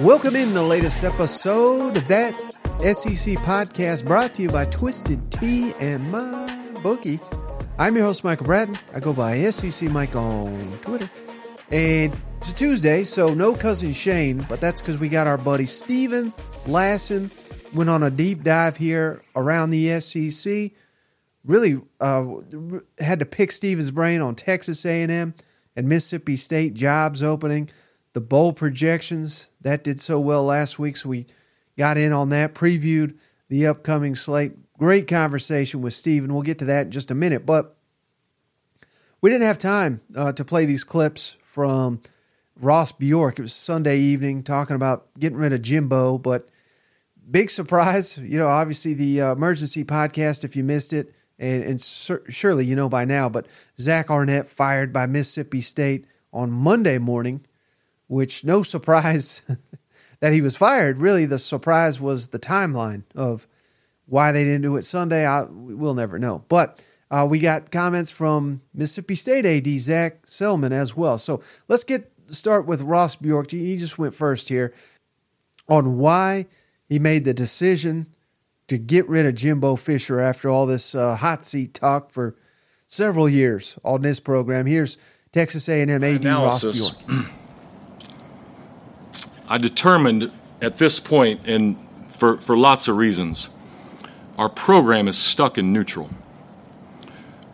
Welcome in the latest episode of that SEC podcast brought to you by Twisted Tea and My Bookie. I'm your host, Michael Bratton. I go by SEC Mike on Twitter. And it's a Tuesday, so no cousin Shane, but that's because we got our buddy Steven Lassan went on a deep dive here around the SEC. Really uh, had to pick Steven's brain on Texas A&M and Mississippi State jobs opening – the bowl projections. That did so well last week, so we got in on that, previewed the upcoming slate. Great conversation with Steve, and we'll get to that in just a minute. But we didn't have time uh, to play these clips from Ross Bjork. It was Sunday evening talking about getting rid of Jimbo, but big surprise. You know, obviously the uh, emergency podcast, if you missed it, and, and sur- surely you know by now, but Zach Arnett fired by Mississippi State on Monday morning which no surprise that he was fired. Really, the surprise was the timeline of why they didn't do it Sunday. I, we'll never know. But uh, we got comments from Mississippi State AD Zac Selmon as well. So let's get start with Ross Bjork. He just went first here on why he made the decision to get rid of Jimbo Fisher after all this uh, hot seat talk for several years on this program. Here's Texas A&M AD Analysis. Ross Bjork. I determined at this point, and for, for lots of reasons, our program is stuck in neutral.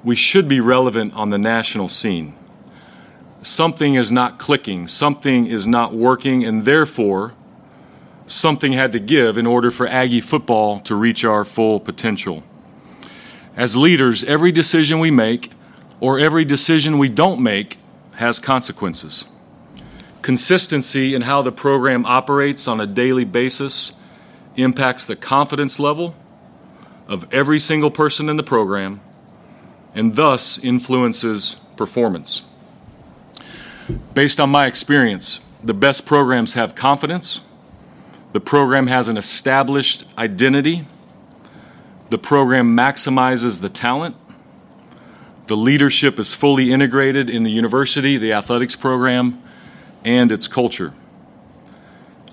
We should be relevant on the national scene. Something is not clicking, something is not working, and therefore, something had to give in order for Aggie football to reach our full potential. As leaders, every decision we make or every decision we don't make has consequences. Consistency in how the program operates on a daily basis impacts the confidence level of every single person in the program and thus influences performance. Based on my experience, the best programs have confidence, the program has an established identity, the program maximizes the talent, the leadership is fully integrated in the university, the athletics program, and its culture.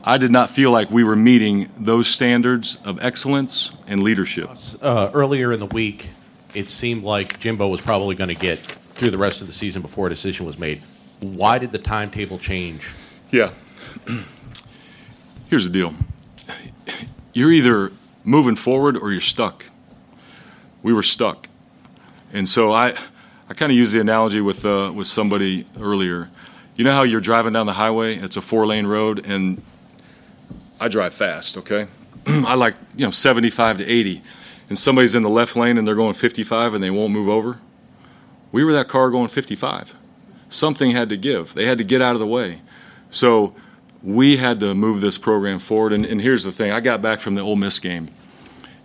I did not feel like we were meeting those standards of excellence and leadership. Uh, earlier in the week, it seemed like Jimbo was probably going to get through the rest of the season before a decision was made. Why did the timetable change? Yeah. Here's the deal you're either moving forward or you're stuck. We were stuck. And so I, I kind of used the analogy with, uh, with somebody earlier. You know how you're driving down the highway? It's a four lane road, and I drive fast, okay? I like, you know, 75 to 80, and somebody's in the left lane and they're going 55 and they won't move over. We were that car going 55. Something had to give, they had to get out of the way. So we had to move this program forward. And, and here's the thing I got back from the Ole Miss game,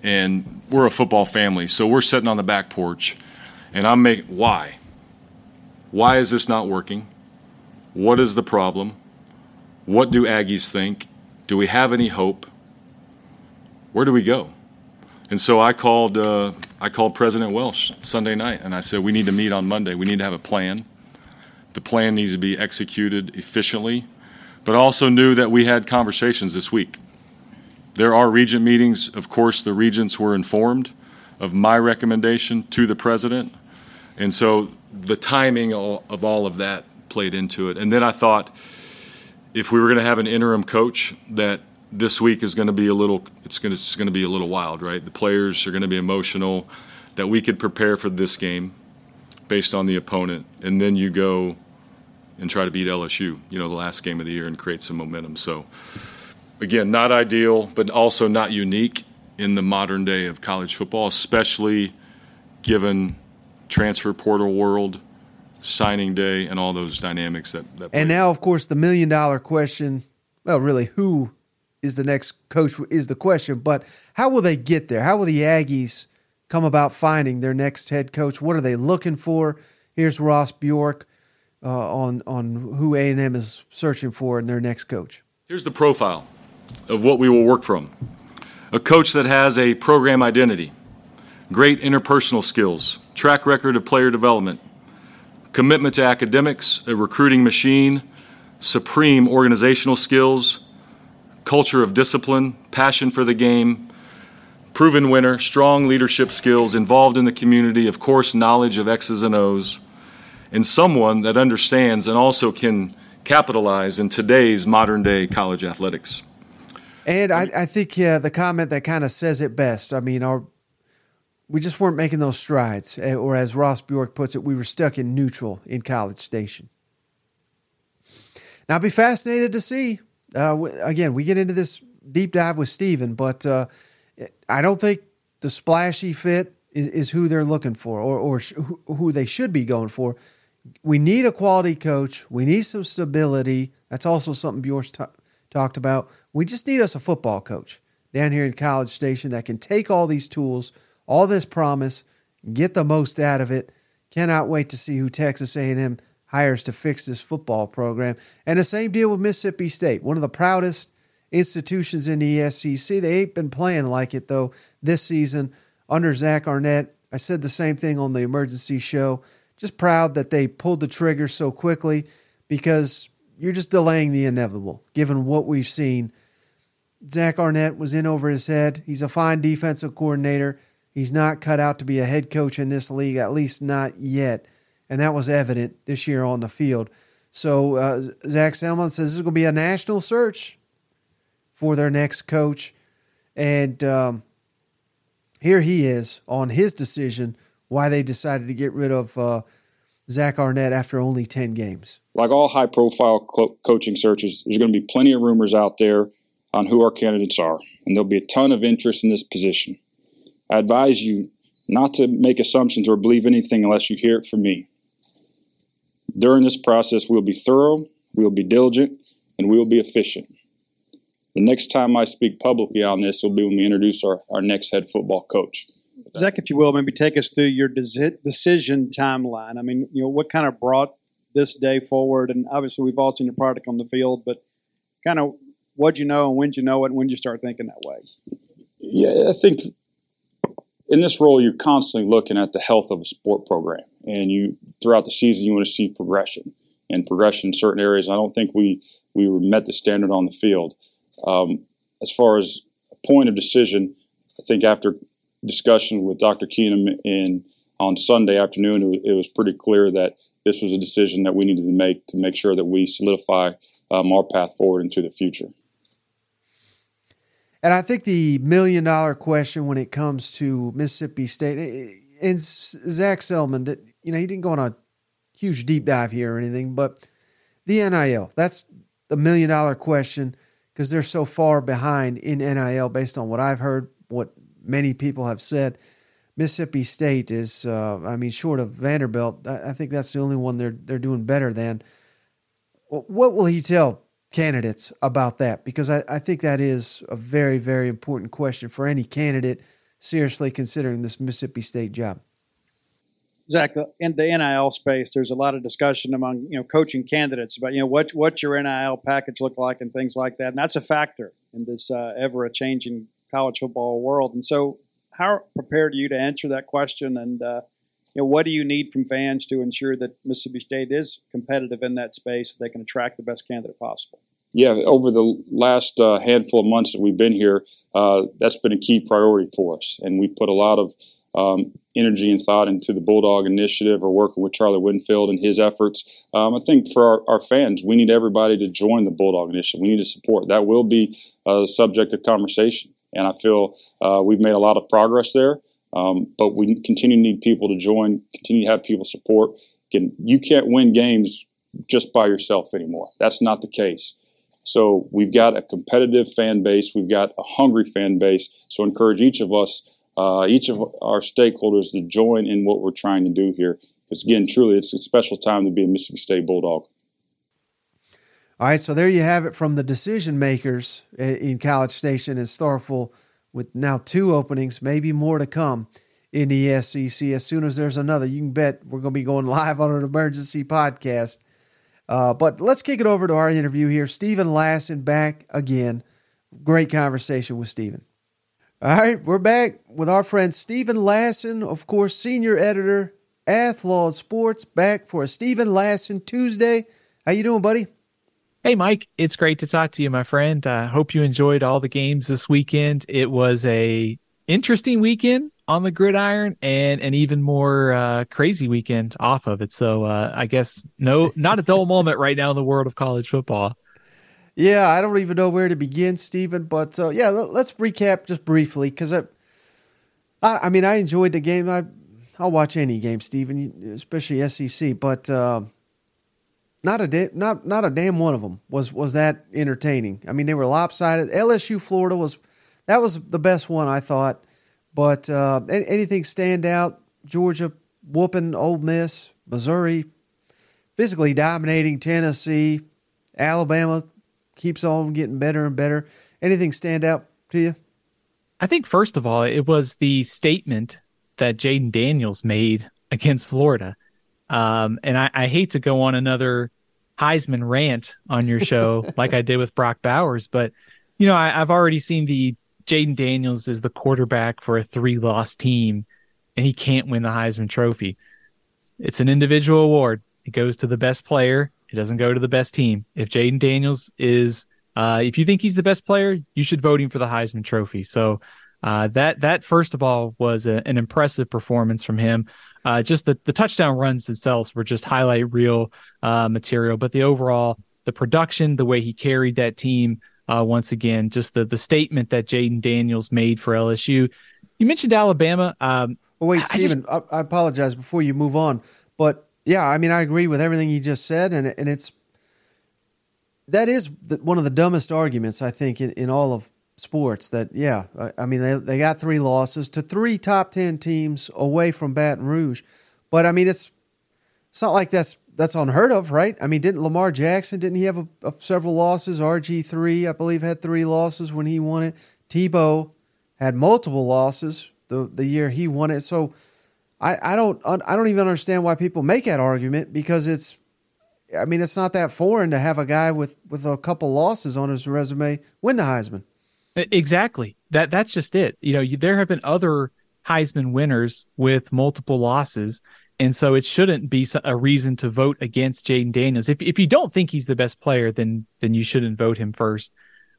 and we're a football family, so we're sitting on the back porch, and I'm making, why? Why is this not working? What is the problem? What do Aggies think? Do we have any hope? Where do we go? And so I called, uh, I called President Welsh Sunday night and I said, We need to meet on Monday. We need to have a plan. The plan needs to be executed efficiently, but also knew that we had conversations this week. There are regent meetings. Of course, the regents were informed of my recommendation to the president. And so the timing of all of that played into it. And then I thought if we were going to have an interim coach that this week is going to be a little it's going to, it's going to be a little wild, right? The players are going to be emotional that we could prepare for this game based on the opponent and then you go and try to beat LSU, you know, the last game of the year and create some momentum. So again, not ideal, but also not unique in the modern day of college football, especially given transfer portal world signing day and all those dynamics that. that and now, of course, the million dollar question. Well, really, who is the next coach is the question, but how will they get there? How will the Aggies come about finding their next head coach? What are they looking for? Here's Ross Bjork uh, on on who A and M is searching for in their next coach. Here's the profile of what we will work from: a coach that has a program identity, great interpersonal skills, track record of player development, commitment to academics, a recruiting machine, supreme organizational skills, culture of discipline, passion for the game, proven winner, strong leadership skills, involved in the community, of course, knowledge of X's and O's, and someone that understands and also can capitalize in today's modern day college athletics. And I, I think yeah, the comment that kind of says it best. I mean, our we just weren't making those strides, eh, or as Ross Bjork puts it, we were stuck in neutral in College Station. Now, I'd be fascinated to see. Uh, again, we get into this deep dive with Steven, but uh, I don't think the splashy fit is, is who they're looking for, or, or sh- who they should be going for. We need a quality coach. We need some stability. That's also something Bjork t- talked about. We just need us a football coach down here in College Station that can take all these tools, all this promise, get the most out of it. Cannot wait to see who Texas A&M hires to fix this football program. And the same deal with Mississippi State, one of the proudest institutions in the SEC. They ain't been playing like it though this season under Zach Arnett. I said the same thing on the emergency show. Just proud that they pulled the trigger so quickly because you're just delaying the inevitable, given what we've seen. Zach Arnett was in over his head. He's a fine defensive coordinator. He's not cut out to be a head coach in this league, at least not yet. And that was evident this year on the field. So uh, Zac Selmon says this is going to be a national search for their next coach. And um, here he is on his decision why they decided to get rid of uh, Zach Arnett after only 10 games like all high profile co- coaching searches, there's going to be plenty of rumors out there on who our candidates are, and there'll be a ton of interest in this position. I advise you not to make assumptions or believe anything unless you hear it from me. During this process, we'll be thorough, we'll be diligent, and we'll be efficient. The next time I speak publicly on this will be when we introduce our, our next head football coach. Zach, if you will, maybe take us through your decision timeline. I mean, you know, what kind of brought this day forward? And obviously, we've all seen the product on the field, but kind of what'd you know and when'd you know it and when you start thinking that way? Yeah, I think in this role, you're constantly looking at the health of a sport program, and you throughout the season, you want to see progression and progression in certain areas. I don't think we we met the standard on the field. Um, as far as point of decision, I think after discussion with Dr. Keenum in on Sunday afternoon, it was, it was pretty clear that this was a decision that we needed to make to make sure that we solidify um, our path forward into the future. And I think the million dollar question when it comes to Mississippi State and Zac Selmon, that you know he didn't go on a huge deep dive here or anything, but the NIL that's the million dollar question because they're so far behind in NIL based on what I've heard, what many people have said. Mississippi State is, uh, I mean, short of Vanderbilt, I, I, think that's the only one they're they're doing better than. What will he tell candidates about that? Because I, I think that is a very very important question for any candidate seriously considering this Mississippi State job. Zach, in the NIL space, there's a lot of discussion among you know coaching candidates about you know what what your NIL package look like and things like that, and that's a factor in this uh, ever changing college football world. And so, how prepared are you to answer that question? And uh, you know, what do you need from fans to ensure that Mississippi State is competitive in that space, so they can attract the best candidate possible? Yeah, over the last uh, handful of months that we've been here, uh, that's been a key priority for us, and we put a lot of um, energy and thought into the Bulldog Initiative or working with Charlie Winfield and his efforts. Um, I think for our, our, fans, we need everybody to join the Bulldog Initiative. We need to support. That will be a subject of conversation and I feel uh, we've made a lot of progress there. Um, but we continue to need people to join, continue to have people support. Again, you can't win games just by yourself anymore. That's not the case. So we've got a competitive fan base, we've got a hungry fan base. So encourage each of us, uh, each of our stakeholders to join in what we're trying to do here. Because again, truly, it's a special time to be a Mississippi State Bulldog. All right, so there you have it from the decision makers in College Station and Starkville with now two openings, maybe more to come in the SEC. As soon as there's another, you can bet we're going to be going live on an emergency podcast. Uh, but let's kick it over to our interview here. Steven Lassan back again. Great conversation with Steven. All right, we're back with our friend Steven Lassan, of course, senior editor, Athlon Sports, back for a Steven Lassan Tuesday. How you doing, buddy? Hey, Mike. It's great to talk to you, my friend. I uh, hope you enjoyed all the games this weekend. It was a interesting weekend on the gridiron and an even more uh, crazy weekend off of it. So uh, I guess no, not a dull moment right now in the world of college football. Yeah, I don't even know where to begin, Steven. But uh, yeah, let's recap just briefly because I, I, mean, I enjoyed the game. I, I'll watch any game, Steven, especially SEC. But uh, not a da- not not a damn one of them was was that entertaining. I mean, they were lopsided. LSU Florida was that was the best one I thought. But uh, anything stand out? Georgia whooping Ole Miss, Missouri physically dominating Tennessee, Alabama keeps on getting better and better. Anything stand out to you? I think first of all, it was the statement that Jayden Daniels made against Florida. Um, and I, I, hate to go on another Heisman rant on your show like I did with Brock Bowers, but you know, I, have already seen the Jayden Daniels is the quarterback for a three loss team and he can't win the Heisman Trophy. It's an individual award. It goes to the best player. It doesn't go to the best team. If Jayden Daniels is, uh, if you think he's the best player, you should vote him for the Heisman Trophy. So uh, that that first of all was a, an impressive performance from him. Uh, just the the touchdown runs themselves were just highlight reel uh, material, but the overall the production, the way he carried that team, uh, once again, just the the statement that Jayden Daniels made for LSU. You mentioned Alabama. Um, wait, Steven, I, I, apologize before you move on, but yeah, I mean, I agree with everything you just said, and and it's that is the, one of the dumbest arguments I think in, in all of sports. That yeah, I, mean they they got three losses to three top ten teams away from Baton Rouge, but I mean it's it's not like that's that's unheard of, right? I mean, didn't Lamar Jackson didn't he have a, a, several losses? RG three, I believe, had three losses when he won it. Tebow had multiple losses the the year he won it. So I I don't I don't even understand why people make that argument because it's I mean it's not that foreign to have a guy with with a couple losses on his resume win the Heisman. Exactly. That that's just it. You know, there have been other Heisman winners with multiple losses and so it shouldn't be a reason to vote against Jayden Daniels. If if you don't think he's the best player, then then you shouldn't vote him first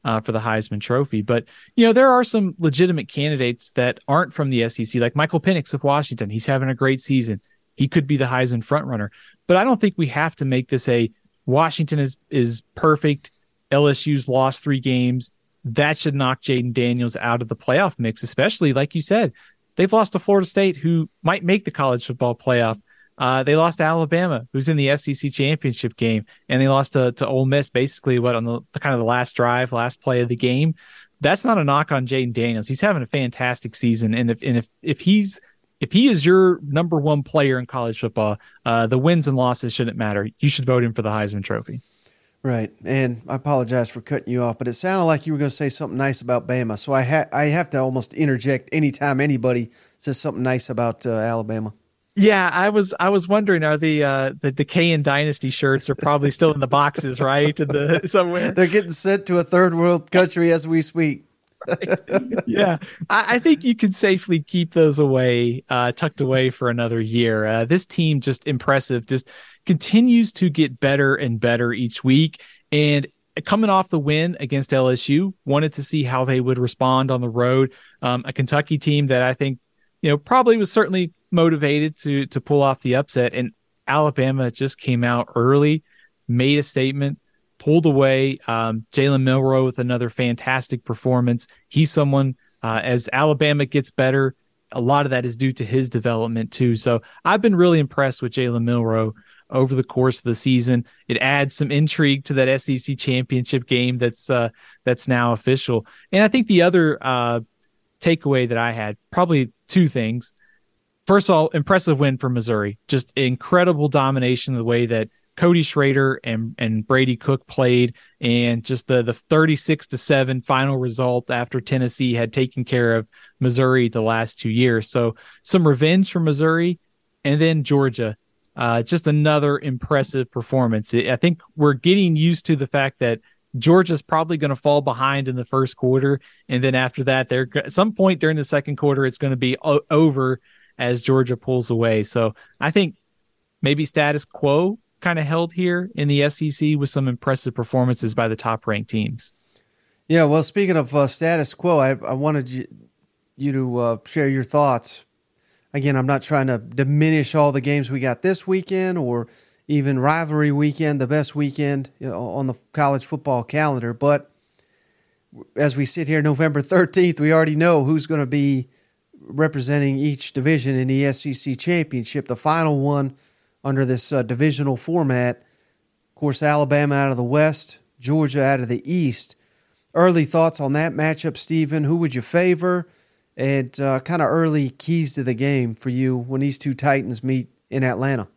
uh, for the Heisman Trophy. But you know there are some legitimate candidates that aren't from the SEC, like Michael Penix of Washington. He's having a great season. He could be the Heisman frontrunner. But I don't think we have to make this a Washington is is perfect. LSU's lost three games. That should knock Jayden Daniels out of the playoff mix, especially like you said, They've lost to Florida State, who might make the college football playoff. Uh, they lost to Alabama, who's in the SEC championship game, and they lost to, to Ole Miss basically what on the, the kind of the last drive, last play of the game. That's not a knock on Jayden Daniels. He's having a fantastic season, and if and if if he's if he is your number one player in college football, uh, the wins and losses shouldn't matter. You should vote him for the Heisman Trophy. Right, and I apologize for cutting you off, but it sounded like you were going to say something nice about Bama, so I ha- I have to almost interject anytime anybody says something nice about uh, Alabama. Yeah, I was I was wondering are the uh, the decaying dynasty shirts are probably still in the boxes, right? In the somewhere they're getting sent to a third world country as we speak. Right. Yeah, I, I, think you can safely keep those away, uh, tucked away for another year. Uh, this team just impressive. Just continues to get better and better each week. And coming off the win against LSU, wanted to see how they would respond on the road. Um, a Kentucky team that I think, you know, probably was certainly motivated to to pull off the upset. And Alabama just came out early, made a statement, pulled away. Um, Jalen Milroe with another fantastic performance. He's someone uh, as Alabama gets better. A lot of that is due to his development too. So I've been really impressed with Jalen Milroe over the course of the season. It adds some intrigue to that SEC championship game that's uh, that's now official. And I think the other uh, takeaway that I had probably two things. First of all, impressive win for Missouri. Just incredible domination the way that Cody Schrader and and Brady Cook played, and just the the 36 to seven final result after Tennessee had taken care of Missouri the last two years. So some revenge for Missouri, and then Georgia uh, just another impressive performance. I think we're getting used to the fact that Georgia's probably going to fall behind in the first quarter, and then after that, they're at some point during the second quarter, it's going to be o- over as Georgia pulls away. So I think maybe status quo kind of held here in the SEC with some impressive performances by the top ranked teams. Yeah, well, speaking of uh, status quo, I, I wanted you, you to uh, share your thoughts. Again, I'm not trying to diminish all the games we got this weekend or even rivalry weekend, the best weekend on the college football calendar. But as we sit here November 13th, we already know who's going to be representing each division in the SEC championship, the final one under this uh, divisional format. Of course, Alabama out of the West, Georgia out of the East. Early thoughts on that matchup, Steven? Who would you favor? And uh, kind of early keys to the game for you when these two Titans meet in Atlanta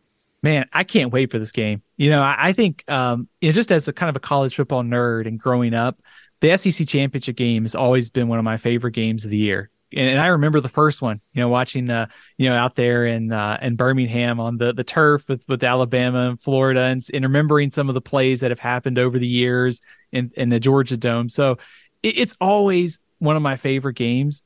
man, I can't wait for this game. You know, I, I think, um, you know, just as a kind of a college football nerd and growing up, the SEC championship game has always been one of my favorite games of the year. And, and I remember the first one, you know, watching, uh, you know, out there in, uh, in Birmingham on the, the turf with, with Alabama and Florida and, and remembering some of the plays that have happened over the years in, in the Georgia Dome. So it, it's always one of my favorite games.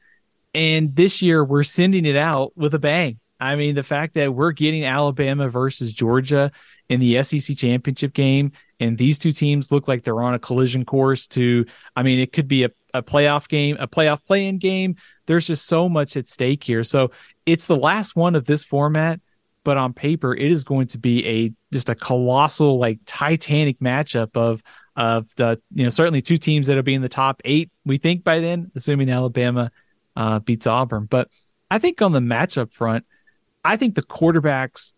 And this year we're sending it out with a bang. I mean, the fact that we're getting Alabama versus Georgia in the SEC championship game, and these two teams look like they're on a collision course to, I mean, it could be a, a playoff game, a playoff play in game. There's just so much at stake here. So it's the last one of this format, but on paper, it is going to be a just a colossal, like titanic matchup of of the you know certainly two teams that'll be in the top eight we think by then assuming alabama uh, beats auburn but i think on the matchup front I think the quarterbacks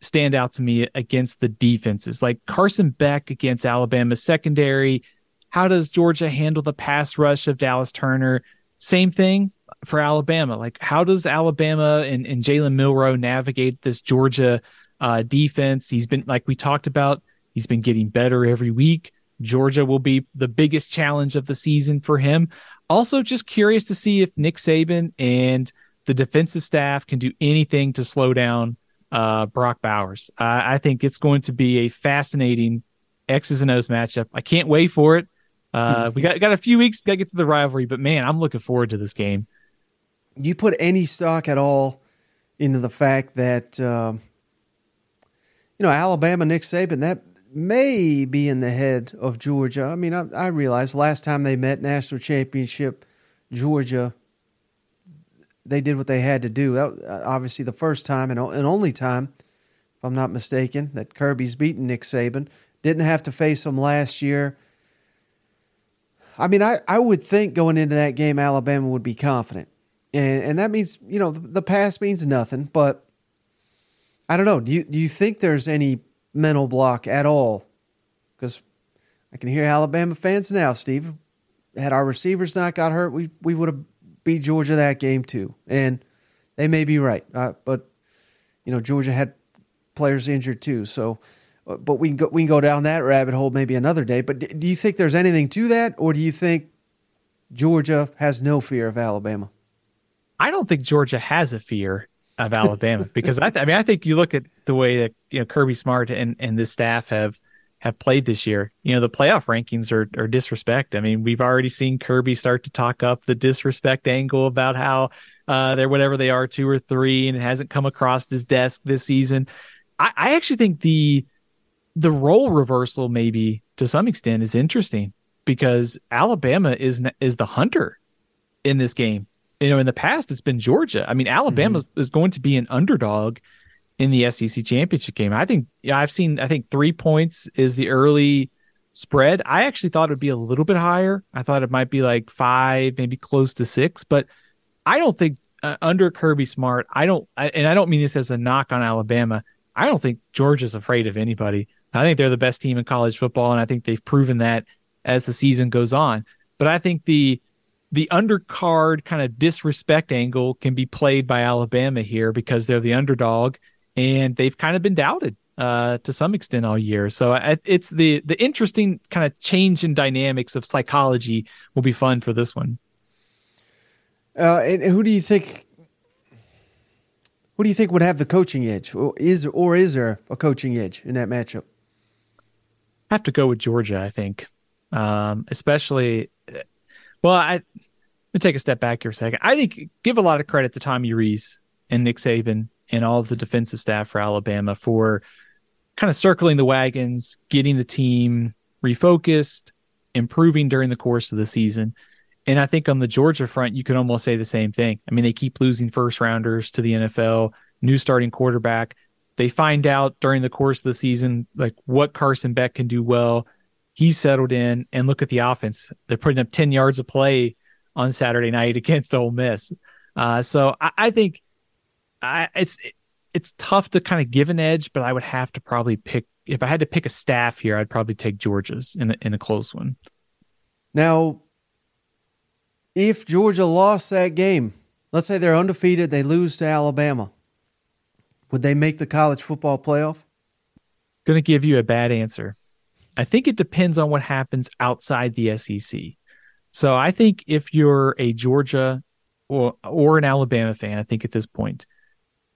stand out to me against the defenses, like Carson Beck against Alabama's secondary. How does Georgia handle the pass rush of Dallas Turner? Same thing for Alabama. Like, how does Alabama and, and Jalen Milroe navigate this Georgia uh, defense? He's been, like we talked about, he's been getting better every week. Georgia will be the biggest challenge of the season for him. Also, just curious to see if Nick Saban and the defensive staff can do anything to slow down uh, Brock Bowers. I, I think it's going to be a fascinating X's and O's matchup. I can't wait for it. Uh, we got got a few weeks, got to get to the rivalry, but man, I'm looking forward to this game. You put any stock at all into the fact that uh, you know Alabama, Nick Saban, that may be in the head of Georgia. I mean, I, I realize last time they met national championship, Georgia they did what they had to do. That uh, obviously the first time and, and only time, if I'm not mistaken, that Kirby's beaten Nick Saban. Didn't have to face him last year. I mean, I, I would think going into that game, Alabama would be confident. And, and that means, you know, the, the pass means nothing, but I don't know. Do you, do you think there's any mental block at all? Because I can hear Alabama fans now, Steve. Had our receivers not got hurt, we, we would have beat Georgia that game too, and they may be right. Uh, but you know, Georgia had players injured too, so. Uh, but we can go we can go down that rabbit hole maybe another day. But do you think there's anything to that, or do you think Georgia has no fear of Alabama? I don't think Georgia has a fear of Alabama because I, th- I mean I think you look at the way that you know Kirby Smart and and this staff have have played this year. You know, the playoff rankings are, are disrespect. I mean, we've already seen Kirby start to talk up the disrespect angle about how uh, they're whatever they are, two or three, and it hasn't come across his desk this season. I, I actually think the the role reversal maybe to some extent is interesting because Alabama is is the hunter in this game. You know, in the past it's been Georgia. I mean, Alabama mm-hmm. is going to be an underdog in the SEC championship game. I think yeah, I've seen I think three points is the early spread. I actually thought it would be a little bit higher. I thought it might be like five, maybe close to six, but I don't think uh, under Kirby Smart, I don't, I, and I don't mean this as a knock on Alabama. I don't think Georgia's afraid of anybody. I think they're the best team in college football, and I think they've proven that as the season goes on. But I think the the undercard kind of disrespect angle can be played by Alabama here because they're the underdog and they've kind of been doubted uh, to some extent all year. So it's the the interesting kind of change in dynamics of psychology will be fun for this one. Uh, and who do you think? Who do you think would have the coaching edge, or is or is there a coaching edge in that matchup? I have to go with Georgia. I think. um, especially. Well, I let me take a step back here a second. I think give a lot of credit to Tommy Rees and Nick Saban and all of the defensive staff for Alabama for kind of circling the wagons, getting the team refocused, improving during the course of the season. And I think on the Georgia front, you can almost say the same thing. I mean, they keep losing first rounders to the NFL, new starting quarterback. They find out during the course of the season, like what Carson Beck can do well. He's settled in, and look at the offense. They're putting up 10 yards of play on Saturday night against Ole Miss. Uh, so I, I think I, it's it's tough to kind of give an edge, but I would have to probably pick if I had to pick a staff here, I'd probably take Georgia's in a, in a close one. Now, if Georgia lost that game, let's say they're undefeated, they lose to Alabama, would they make the college football playoff? Going to give you a bad answer. I think it depends on what happens outside the SEC. So I think if you're a Georgia or or an Alabama fan, I think at this point,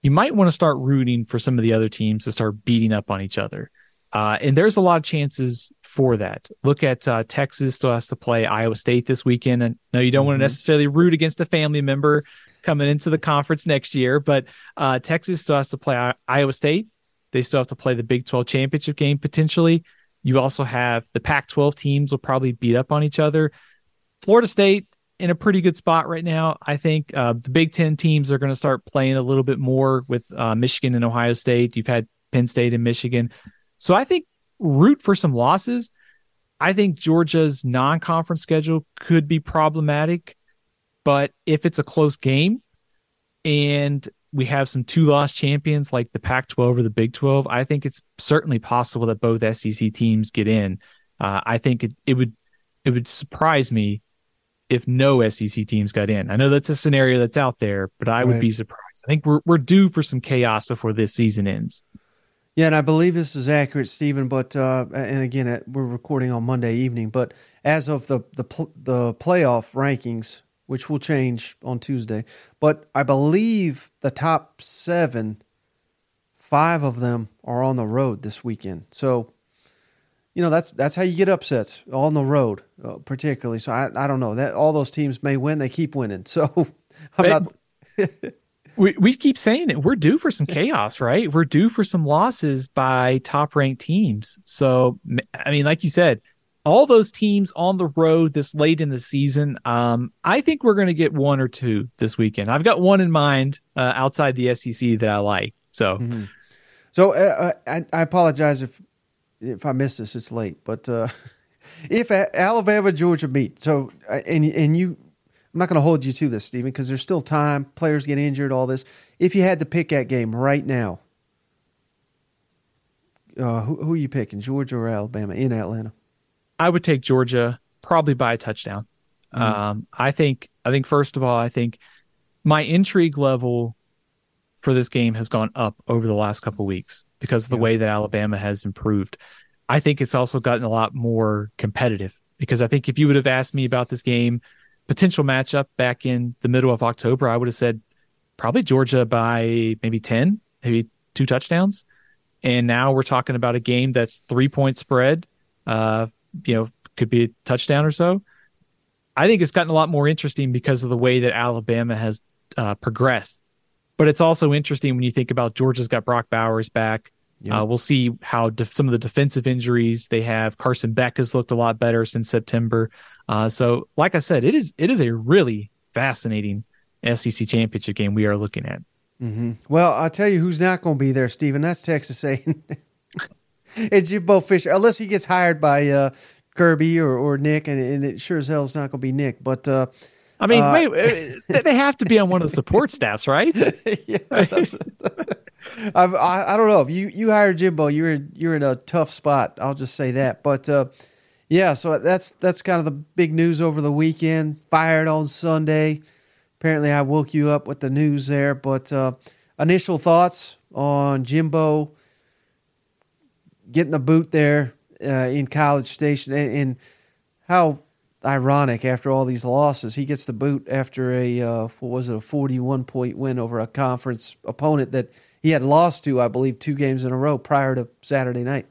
you might want to start rooting for some of the other teams to start beating up on each other. Uh, and there's a lot of chances for that. Look at uh, Texas still has to play Iowa State this weekend. And no, you don't mm-hmm. want to necessarily root against a family member coming into the conference next year, but uh, Texas still has to play I- Iowa State. They still have to play the Big 12 championship game potentially. You also have the Pac 12 teams will probably beat up on each other. Florida State in a pretty good spot right now. I think uh, the Big Ten teams are going to start playing a little bit more with uh, Michigan and Ohio State. You've had Penn State and Michigan. So I think root for some losses. I think Georgia's non conference schedule could be problematic. But if it's a close game and we have some two loss champions like the Pac 12 or the Big 12, I think it's certainly possible that both SEC teams get in. Uh, I think it, it would it would surprise me if no SEC teams got in. I know that's a scenario that's out there, but I right. would be surprised. I think we're we're due for some chaos before this season ends. Yeah, and I believe this is accurate, Steven. But uh, and again, uh, we're recording on Monday evening. But as of the the the playoff rankings, which will change on Tuesday, but I believe the top seven, five of them are on the road this weekend. So you know that's that's how you get upsets on the road, uh, particularly. So I I don't know that all those teams may win, they keep winning. So I'm not. we we keep saying it. We're due for some chaos, right? We're due for some losses by top ranked teams. So I mean, like you said, all those teams on the road this late in the season. Um, I think we're going to get one or two this weekend. I've got one in mind uh, outside the SEC that I like. So. Mm-hmm. So uh, uh, I, I apologize if if I miss this, it's late. But uh, if Alabama Georgia meet, so uh, and and you, I'm not going to hold you to this, Steven, because there's still time. Players get injured, all this. If you had to pick that game right now, uh, who who are you picking, Georgia or Alabama in Atlanta? I would take Georgia probably by a touchdown. Mm-hmm. Um, I think I think first of all, I think my intrigue level for this game has gone up over the last couple weeks because of the yeah. way that Alabama has improved. I think it's also gotten a lot more competitive because I think if you would have asked me about this game, potential matchup back in the middle of October, I would have said probably Georgia by maybe 10, maybe two touchdowns. And now we're talking about a game that's three point spread, uh, you know, could be a touchdown or so. I think it's gotten a lot more interesting because of the way that Alabama has uh, progressed but it's also interesting when you think about Georgia's got Brock Bowers back. Uh, we'll see how def- some of the defensive injuries they have. Carson Beck has looked a lot better since September. Uh, so, like I said, it is it is a really fascinating SEC championship game we are looking at. Mm-hmm. Well, I'll tell you who's not going to be there, Steven. That's Texas A&M. it's Jimbo Fisher, unless he gets hired by uh, Kirby or, or Nick, and, and, it sure as hell is not going to be Nick. But uh, I mean, uh, wait, they have to be on one of the support staffs, right? yeah, I, I don't know if you you hire Jimbo, you're in, you're in a tough spot. I'll just say that. But uh, yeah, so that's that's kind of the big news over the weekend. Fired on Sunday. Apparently, I woke you up with the news there. But uh, initial thoughts on Jimbo getting the boot there uh, in College Station and, and how ironic after all these losses. He gets the boot after a uh, what was it a forty-one point win over a conference opponent that he had lost to, I believe, two games in a row prior to Saturday night.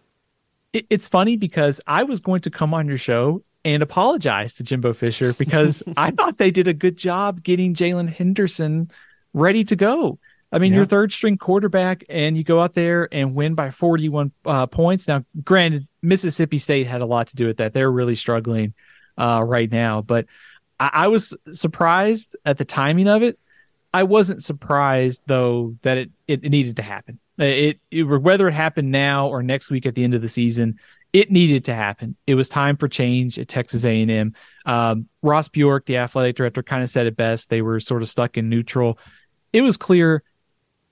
It's funny because I was going to come on your show and apologize to Jimbo Fisher because I thought they did a good job getting Jaylen Henderson ready to go. I mean, yeah. your third string quarterback, and you go out there and win by 41 uh, points. Now, granted, Mississippi State had a lot to do with that. They're really struggling uh, right now, but I-, I was surprised at the timing of it. I wasn't surprised though that it, it needed to happen. It, it, whether it happened now or next week at the end of the season, it needed to happen. It was time for change at Texas A&M. Um, Ross Bjork, the athletic director, kind of said it best. They were sort of stuck in neutral. It was clear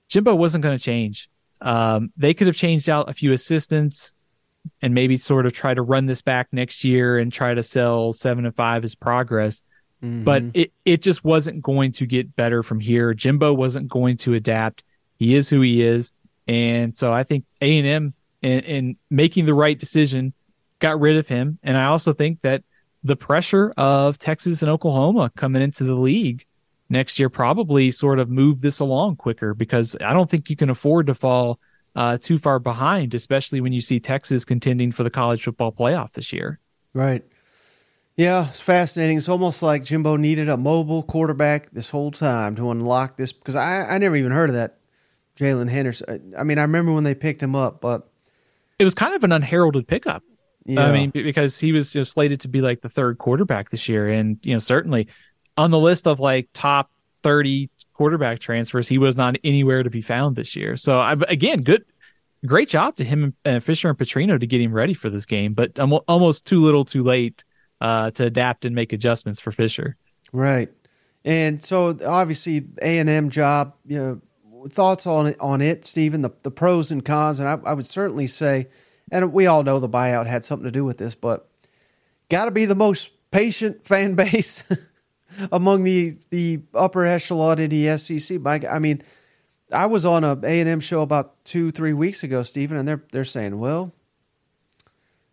Jimbo wasn't going to change. Um, they could have changed out a few assistants and maybe sort of try to run this back next year and try to sell seven and five as progress. Mm-hmm. But it, it just wasn't going to get better from here. Jimbo wasn't going to adapt. He is who he is. And so I think A&M in, in making the right decision got rid of him. And I also think that the pressure of Texas and Oklahoma coming into the league next year probably sort of move this along quicker because I don't think you can afford to fall uh, too far behind, especially when you see Texas contending for the college football playoff this year. Right. Yeah, it's fascinating. It's almost like Jimbo needed a mobile quarterback this whole time to unlock this because I, I never even heard of that Jaylen Henderson. I mean, I remember when they picked him up, but it was kind of an unheralded pickup. Yeah. I mean, because he was you know, slated to be like the third quarterback this year, and you know certainly on the list of like top thirty quarterback transfers, he was not anywhere to be found this year. So I, again, good, great job to him and Fisher and Petrino to get him ready for this game, but almost too little, too late uh, to adapt and make adjustments for Fisher. Right, and so obviously A and M job. You know, thoughts on it on it, Steven. The the pros and cons, and I, I would certainly say, and we all know the buyout had something to do with this, but got to be the most patient fan base among the the upper echelon in the SEC. Mike, I mean, I was on a A and M show about two three weeks ago, Steven, and they're they're saying, well,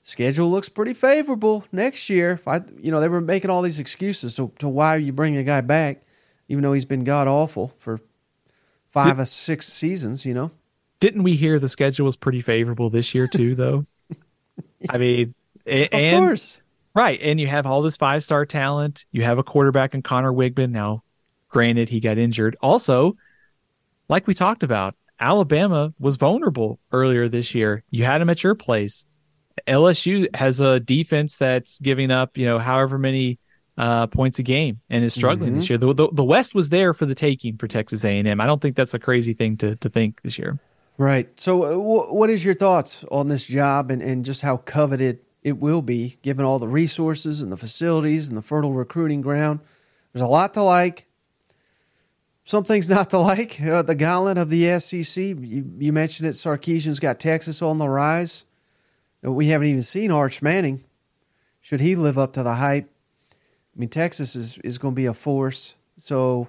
schedule looks pretty favorable next year. I, you know, they were making all these excuses to, to why you bring a guy back, even though he's been god awful for five Did, or six seasons. You know, didn't we hear the schedule was pretty favorable this year too? Though, I mean, of course, right. And you have all this five star talent. You have a quarterback in Conner Weigman. Now, granted, he got injured. Also, like we talked about, Alabama was vulnerable earlier this year. You had him at your place LSU has a defense that's giving up, you know, however many uh, points a game and is struggling mm-hmm. this year. The, the, the West was there for the taking for Texas A&M. I don't think that's a crazy thing to to think this year. Right. So, uh, w- what is your thoughts on this job and, and just how coveted it will be, given all the resources and the facilities and the fertile recruiting ground? There's a lot to like. Some things not to like. Uh, the gauntlet of the SEC. You, you mentioned it. Sarkisian's got Texas on the rise. We haven't even seen Arch Manning. Should he live up to the hype? I mean, Texas is, is going to be a force. So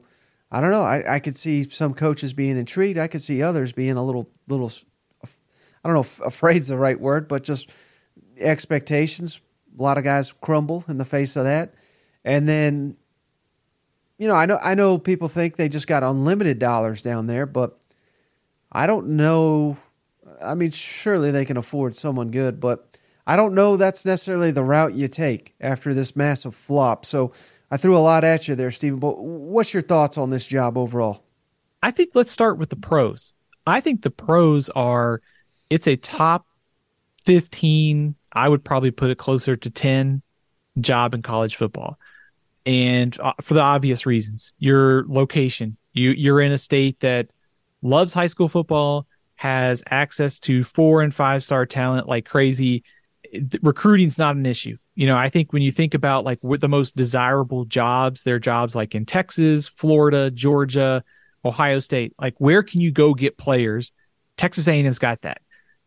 I don't know. I, I could see some coaches being intrigued. I could see others being a little, little, I don't know if afraid's the right word, but just expectations. A lot of guys crumble in the face of that. And then, you know, I know, I know people think they just got unlimited dollars down there, but I don't know I mean, surely they can afford someone good, but I don't know that's necessarily the route you take after this massive flop. So I threw a lot at you there, Steven. But what's your thoughts on this job overall? I think let's start with the pros. I think the pros are it's a top 15, I would probably put it closer to 10 job in college football. And uh, for the obvious reasons, your location, you you're in a state that loves high school football, has access to four and five star talent like crazy, recruiting's not an issue. You know, I think when you think about like what the most desirable jobs, they're jobs like in Texas, Florida, Georgia, Ohio State. Like, where can you go get players? Texas A&M's got that.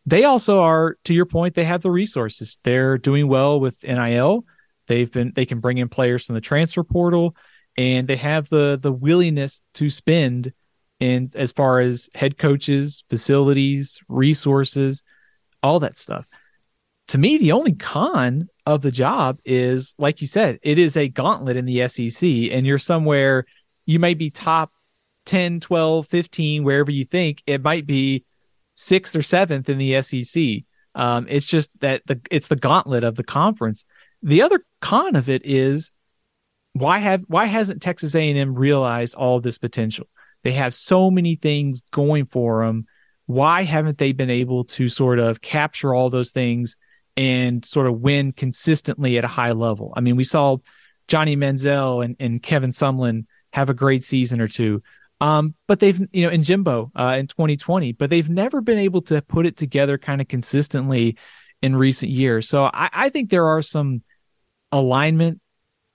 They also are, to your point, they have the resources. They're doing well with NIL. They've been they can bring in players from the transfer portal, and they have the the willingness to spend and as far as head coaches, facilities, resources, all that stuff. To me, the only con of the job is, like you said, it is a gauntlet in the SEC, and you're somewhere, you may be top 10, 12, 15, wherever you think it might be sixth or seventh in the SEC. Um, it's just that the it's the gauntlet of the conference. the other con of it is why have why hasn't Texas A&M realized all this potential? They have so many things going for them. Why haven't they been able to sort of capture all those things and sort of win consistently at a high level? I mean, we saw Johnny Manziel and, and Kevin Sumlin have a great season or two. Um, but they've, you know, in Jimbo uh, in 2020, but they've never been able to put it together kind of consistently in recent years. So I, I think there are some alignment,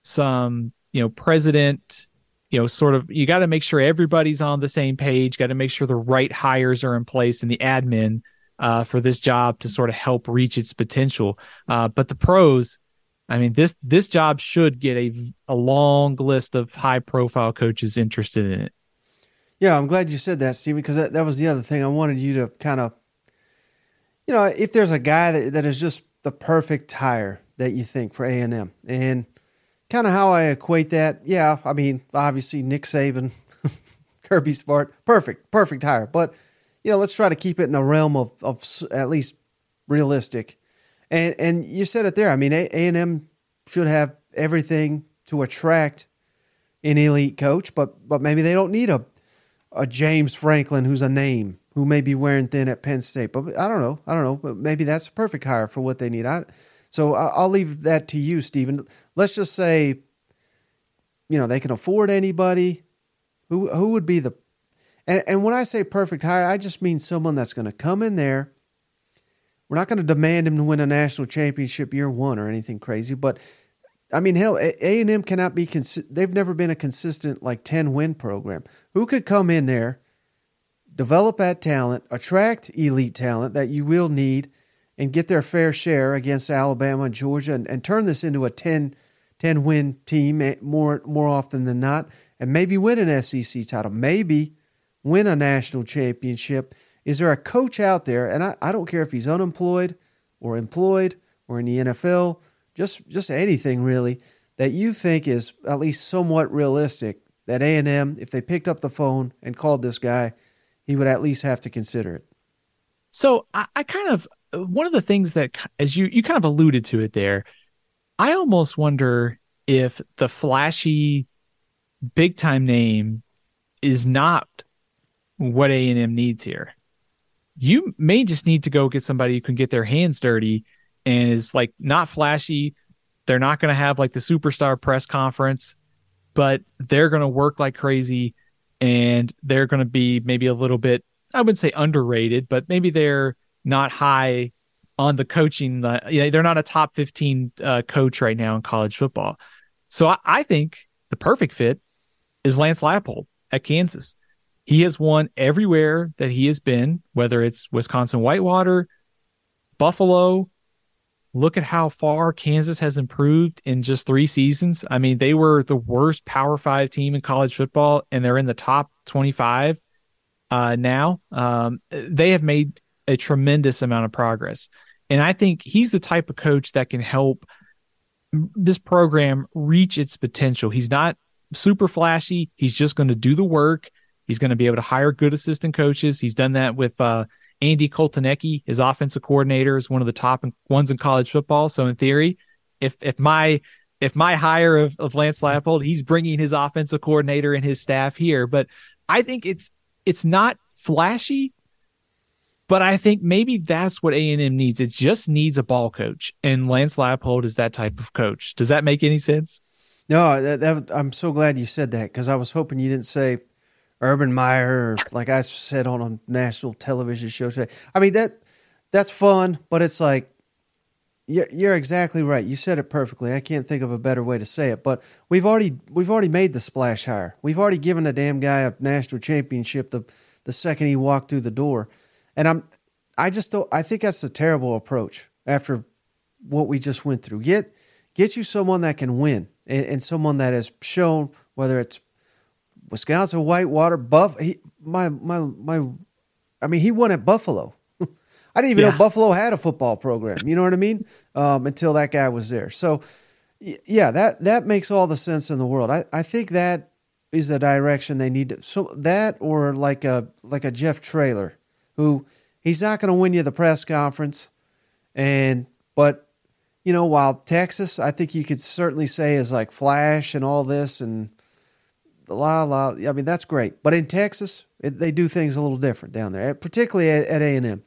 some, you know, president, you know, sort of, you got to make sure everybody's on the same page, got to make sure the right hires are in place and the admin uh, for this job to sort of help reach its potential. Uh, but the pros, I mean, this this job should get a a long list of high profile coaches interested in it. Yeah, I'm glad you said that, Steven, because that, that was the other thing I wanted you to kind of, you know, if there's a guy that, that is just the perfect hire that you think for A and M, and kind of how I equate that. Yeah, I mean, obviously Nick Saban, Kirby Smart, perfect, perfect hire. But you know, let's try to keep it in the realm of of at least realistic. And and you said it there. I mean, A and M should have everything to attract an elite coach, but but maybe they don't need a a James Franklin who's a name who may be wearing thin at Penn State. But I don't know. I don't know. But maybe that's a perfect hire for what they need. I, so I'll leave that to you, Steven. Let's just say, you know, they can afford anybody. Who who would be the and, and when I say perfect hire, I just mean someone that's going to come in there. We're not going to demand him to win a national championship year one or anything crazy, but I mean, hell, A and M cannot be. Cons- they've never been a consistent like ten win program. Who could come in there, develop that talent, attract elite talent that you will need, and get their fair share against Alabama and Georgia, and, and turn this into a 10, 10 win team eh, more more often than not, and maybe win an SEC title, maybe win a national championship. Is there a coach out there, and I, I don't care if he's unemployed or employed or in the NFL just just anything really that you think is at least somewhat realistic that A&M if they picked up the phone and called this guy he would at least have to consider it. So I, I kind of one of the things that as you you kind of alluded to it there i almost wonder if the flashy big time name is not what a&m needs here. You may just need to go get somebody who can get their hands dirty and is like not flashy. They're not going to have like the superstar press conference, but they're going to work like crazy and they're going to be maybe a little bit, I wouldn't say underrated, but maybe they're not high on the coaching. You know, they're not a top 15 uh, coach right now in college football. So I, I think the perfect fit is Lance Leipold at Kansas. He has won everywhere that he has been, whether it's Wisconsin Whitewater, Buffalo, look at how far Kansas has improved in just three seasons. I mean, they were the worst Power Five team in college football, and they're in the top 25 uh, now. Um, they have made a tremendous amount of progress. And I think he's the type of coach that can help this program reach its potential. He's not super flashy, he's just going to do the work. He's going to be able to hire good assistant coaches. He's done that with uh, Andy Kotelnicki, his offensive coordinator, is one of the top ones in college football. So in theory, if if my if my hire of, of Lance Leipold, he's bringing his offensive coordinator and his staff here. But I think it's it's not flashy, but I think maybe that's what A and M needs. It just needs a ball coach, and Lance Leipold is that type of coach. Does that make any sense? No, that, that, I'm so glad you said that because I was hoping you didn't say Urban Meyer, like I said on a national television show today. I mean that that's fun, but it's like you're, you're exactly right. You said it perfectly. I can't think of a better way to say it. But we've already we've already made the splash hire. We've already given a damn guy a national championship the the second he walked through the door, and I'm I just don't. I think that's a terrible approach after what we just went through. Get get you someone that can win and, and someone that has shown whether it's Wisconsin Whitewater, Buff. He, my my my. I mean, he won at Buffalo. I didn't even yeah. know Buffalo had a football program. You know what I mean? Um, until that guy was there. So, yeah, that that makes all the sense in the world. I, I think that is the direction they need to. So that or like a like a Jeff Traylor, who he's not going to win you the press conference, and but You know, while Texas, I think you could certainly say is like flash and all this and la la. I mean, that's great. But in Texas, it, they do things a little different down there, eh, particularly at A and M,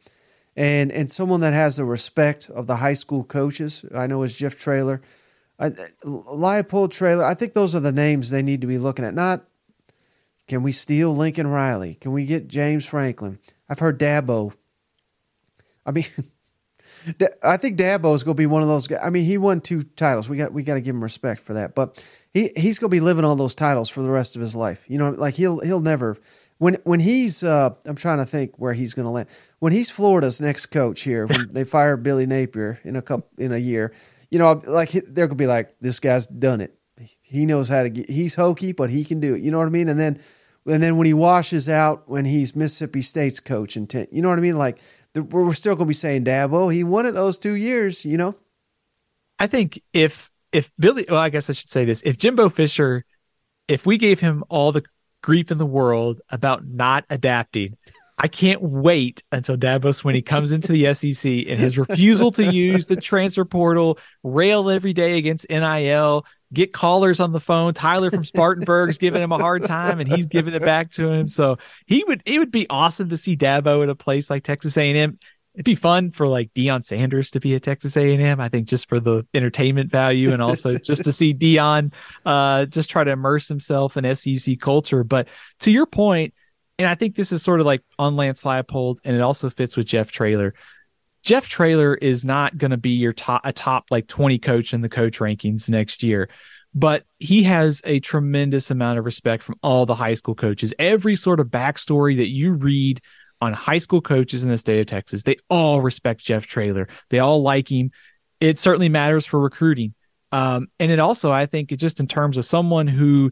and and someone that has the respect of the high school coaches. I know is Jeff Traylor, I, Leipold Traylor. I think those are the names they need to be looking at. Not can we steal Lincoln Riley? Can we get James Franklin? I've heard Dabo. I mean. I think Dabo is going to be one of those guys. I mean, he won two titles. We got we got to give him respect for that. But he he's going to be living on those titles for the rest of his life. You know, like he'll he'll never when when he's uh, I'm trying to think where he's going to land. When he's Florida's next coach here, when they fire Billy Napier in a couple in a year, you know, like they're going to be like, this guy's done it. He knows how to get. He's hokey, but he can do it. You know what I mean? And then and then when he washes out, when he's Mississippi State's coach, and you know what I mean, like we're still going to be saying Dabo. He won it those two years, you know. I think if if Billy, well, I guess I should say this: if Jimbo Fisher, if we gave him all the grief in the world about not adapting, I can't wait until Dabo he comes into the SEC and his refusal to use the transfer portal, rail every day against NIL, get callers on the phone. Tyler from Spartanburg's giving him a hard time, and he's giving it back to him. So he would it would be awesome to see Dabo at a place like Texas A&M. It'd be fun for like Deion Sanders to be at Texas A&M. I think just for the entertainment value and also just to see Deion uh, just try to immerse himself in SEC culture. But to your point, and I think this is sort of like on Lance Leipold, and it also fits with Jeff Traylor. Jeff Traylor is not going to be your top a top like 20 coach in the coach rankings next year, but he has a tremendous amount of respect from all the high school coaches. Every sort of backstory that you read on high school coaches in the state of Texas, they all respect Jeff Traylor. They all like him. It certainly matters for recruiting. Um, and it also, I think, just in terms of someone who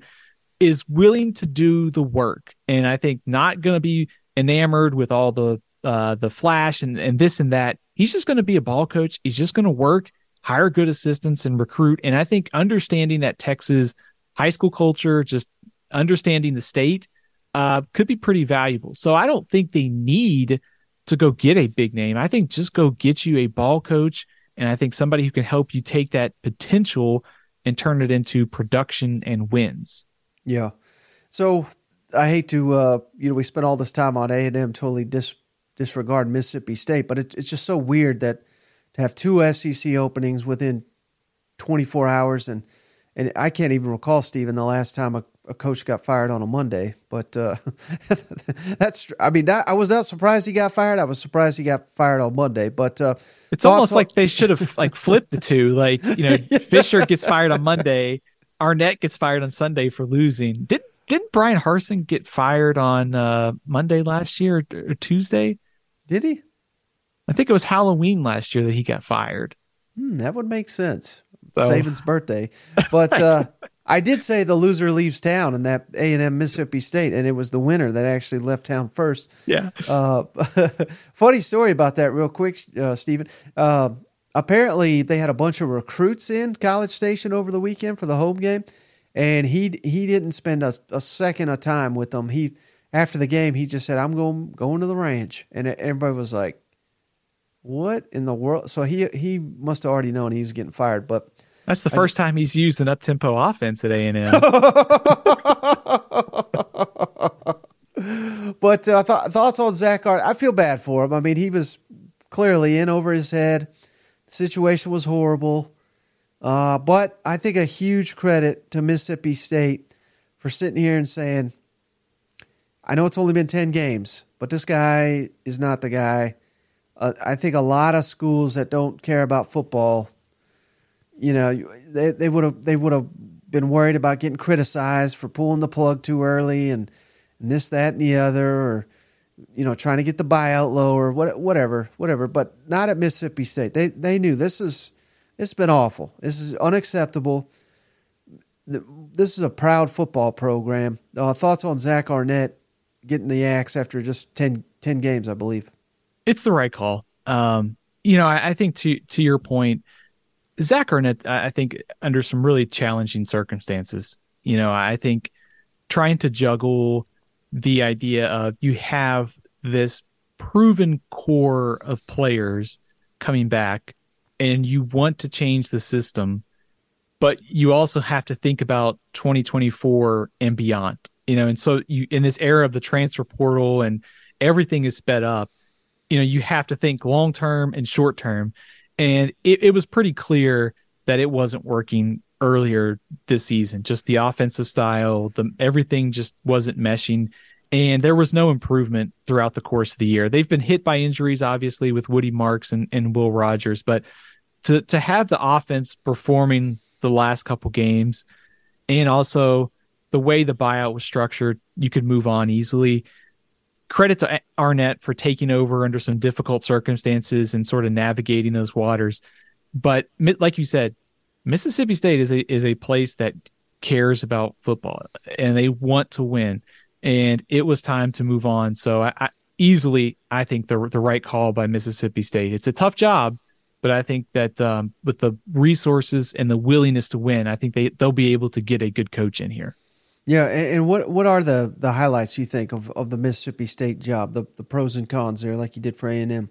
is willing to do the work, and I think not going to be enamored with all the uh, the flash and, and this and that. He's just going to be a ball coach. He's just going to work, hire good assistants, and recruit. And I think understanding that Texas high school culture, just understanding the state, uh, could be pretty valuable. So I don't think they need to go get a big name. I think just go get you a ball coach, and I think somebody who can help you take that potential and turn it into production and wins. Yeah. So I hate to, uh, you know, we spent all this time on A and M totally dis- disregard Mississippi State, but it, it's just so weird that to have two SEC openings within 24 hours, and and I can't even recall Steven the last time a, a coach got fired on a Monday. But uh, that's, I mean, that, I was not surprised he got fired. I was surprised he got fired on Monday. But uh, it's almost like they should have like flipped the two. Like you know, Fisher gets fired on Monday, Arnett gets fired on Sunday for losing. Did didn't Bryan Harsin get fired on uh, Monday last year or, or Tuesday? Did he? I think it was Halloween last year that he got fired. Hmm, that would make sense. So. Saban's birthday, but uh, I did say the loser leaves town in that A and M Mississippi State, and it was the winner that actually left town first. Yeah. Uh, funny story about that, real quick, uh, Steven. Uh, apparently, they had a bunch of recruits in College Station over the weekend for the home game, and he he didn't spend a, a second of time with them. He after the game, he just said, "I'm going going to the ranch," and everybody was like, "What in the world?" So he he must have already known he was getting fired. But that's the I first just, time he's used an up tempo offense at A and M. But uh, th- thoughts on Zach Art? I feel bad for him. I mean, he was clearly in over his head. The situation was horrible. Uh, but I think a huge credit to Mississippi State for sitting here and saying, I know it's only been 10 games, but this guy is not the guy. Uh, I think a lot of schools that don't care about football, you know, they they would have they would have been worried about getting criticized for pulling the plug too early and, and this that and the other or you know trying to get the buyout lower what whatever whatever but not at Mississippi State. They they knew this is it's been awful. This is unacceptable. This is a proud football program. Uh, thoughts on Zach Arnett getting the axe after just 10, 10 games, I believe. It's the right call. Um, you know, I, I, think to to your point, Zach Arnett, I think under some really challenging circumstances. You know, I think trying to juggle the idea of you have this proven core of players coming back and you want to change the system, but you also have to think about 2024 and beyond. You know, and so you in this era of the transfer portal and everything is sped up, you know, you have to think long term and short term. And it, it was pretty clear that it wasn't working earlier this season. Just the offensive style, the everything just wasn't meshing and there was no improvement throughout the course of the year. They've been hit by injuries, obviously, with Woody Marks and, and Will Rogers, but to to have the offense performing the last couple games, and also the way the buyout was structured, you could move on easily. Credit to Arnett for taking over under some difficult circumstances and sort of navigating those waters. But like you said, Mississippi State is a is a place that cares about football and they want to win and it was time to move on. So I, I easily, I think the the right call by Mississippi State. It's a tough job, but I think that um, with the resources and the willingness to win, I think they they'll be able to get a good coach in here. Yeah, and, what what are the the highlights you think of, of the Mississippi State job, the the pros and cons there, like you did for A and M?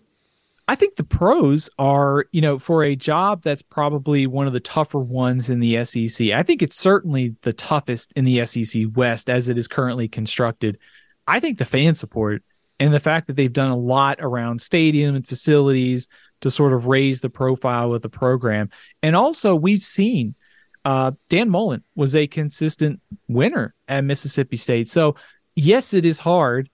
I think the pros are, you know, for a job that's probably one of the tougher ones in the SEC. I think it's certainly the toughest in the SEC West as it is currently constructed. I think the fan support and the fact that they've done a lot around stadium and facilities to sort of raise the profile of the program. And also, we've seen uh, Dan Mullen was a consistent winner at Mississippi State. So, yes, it is hard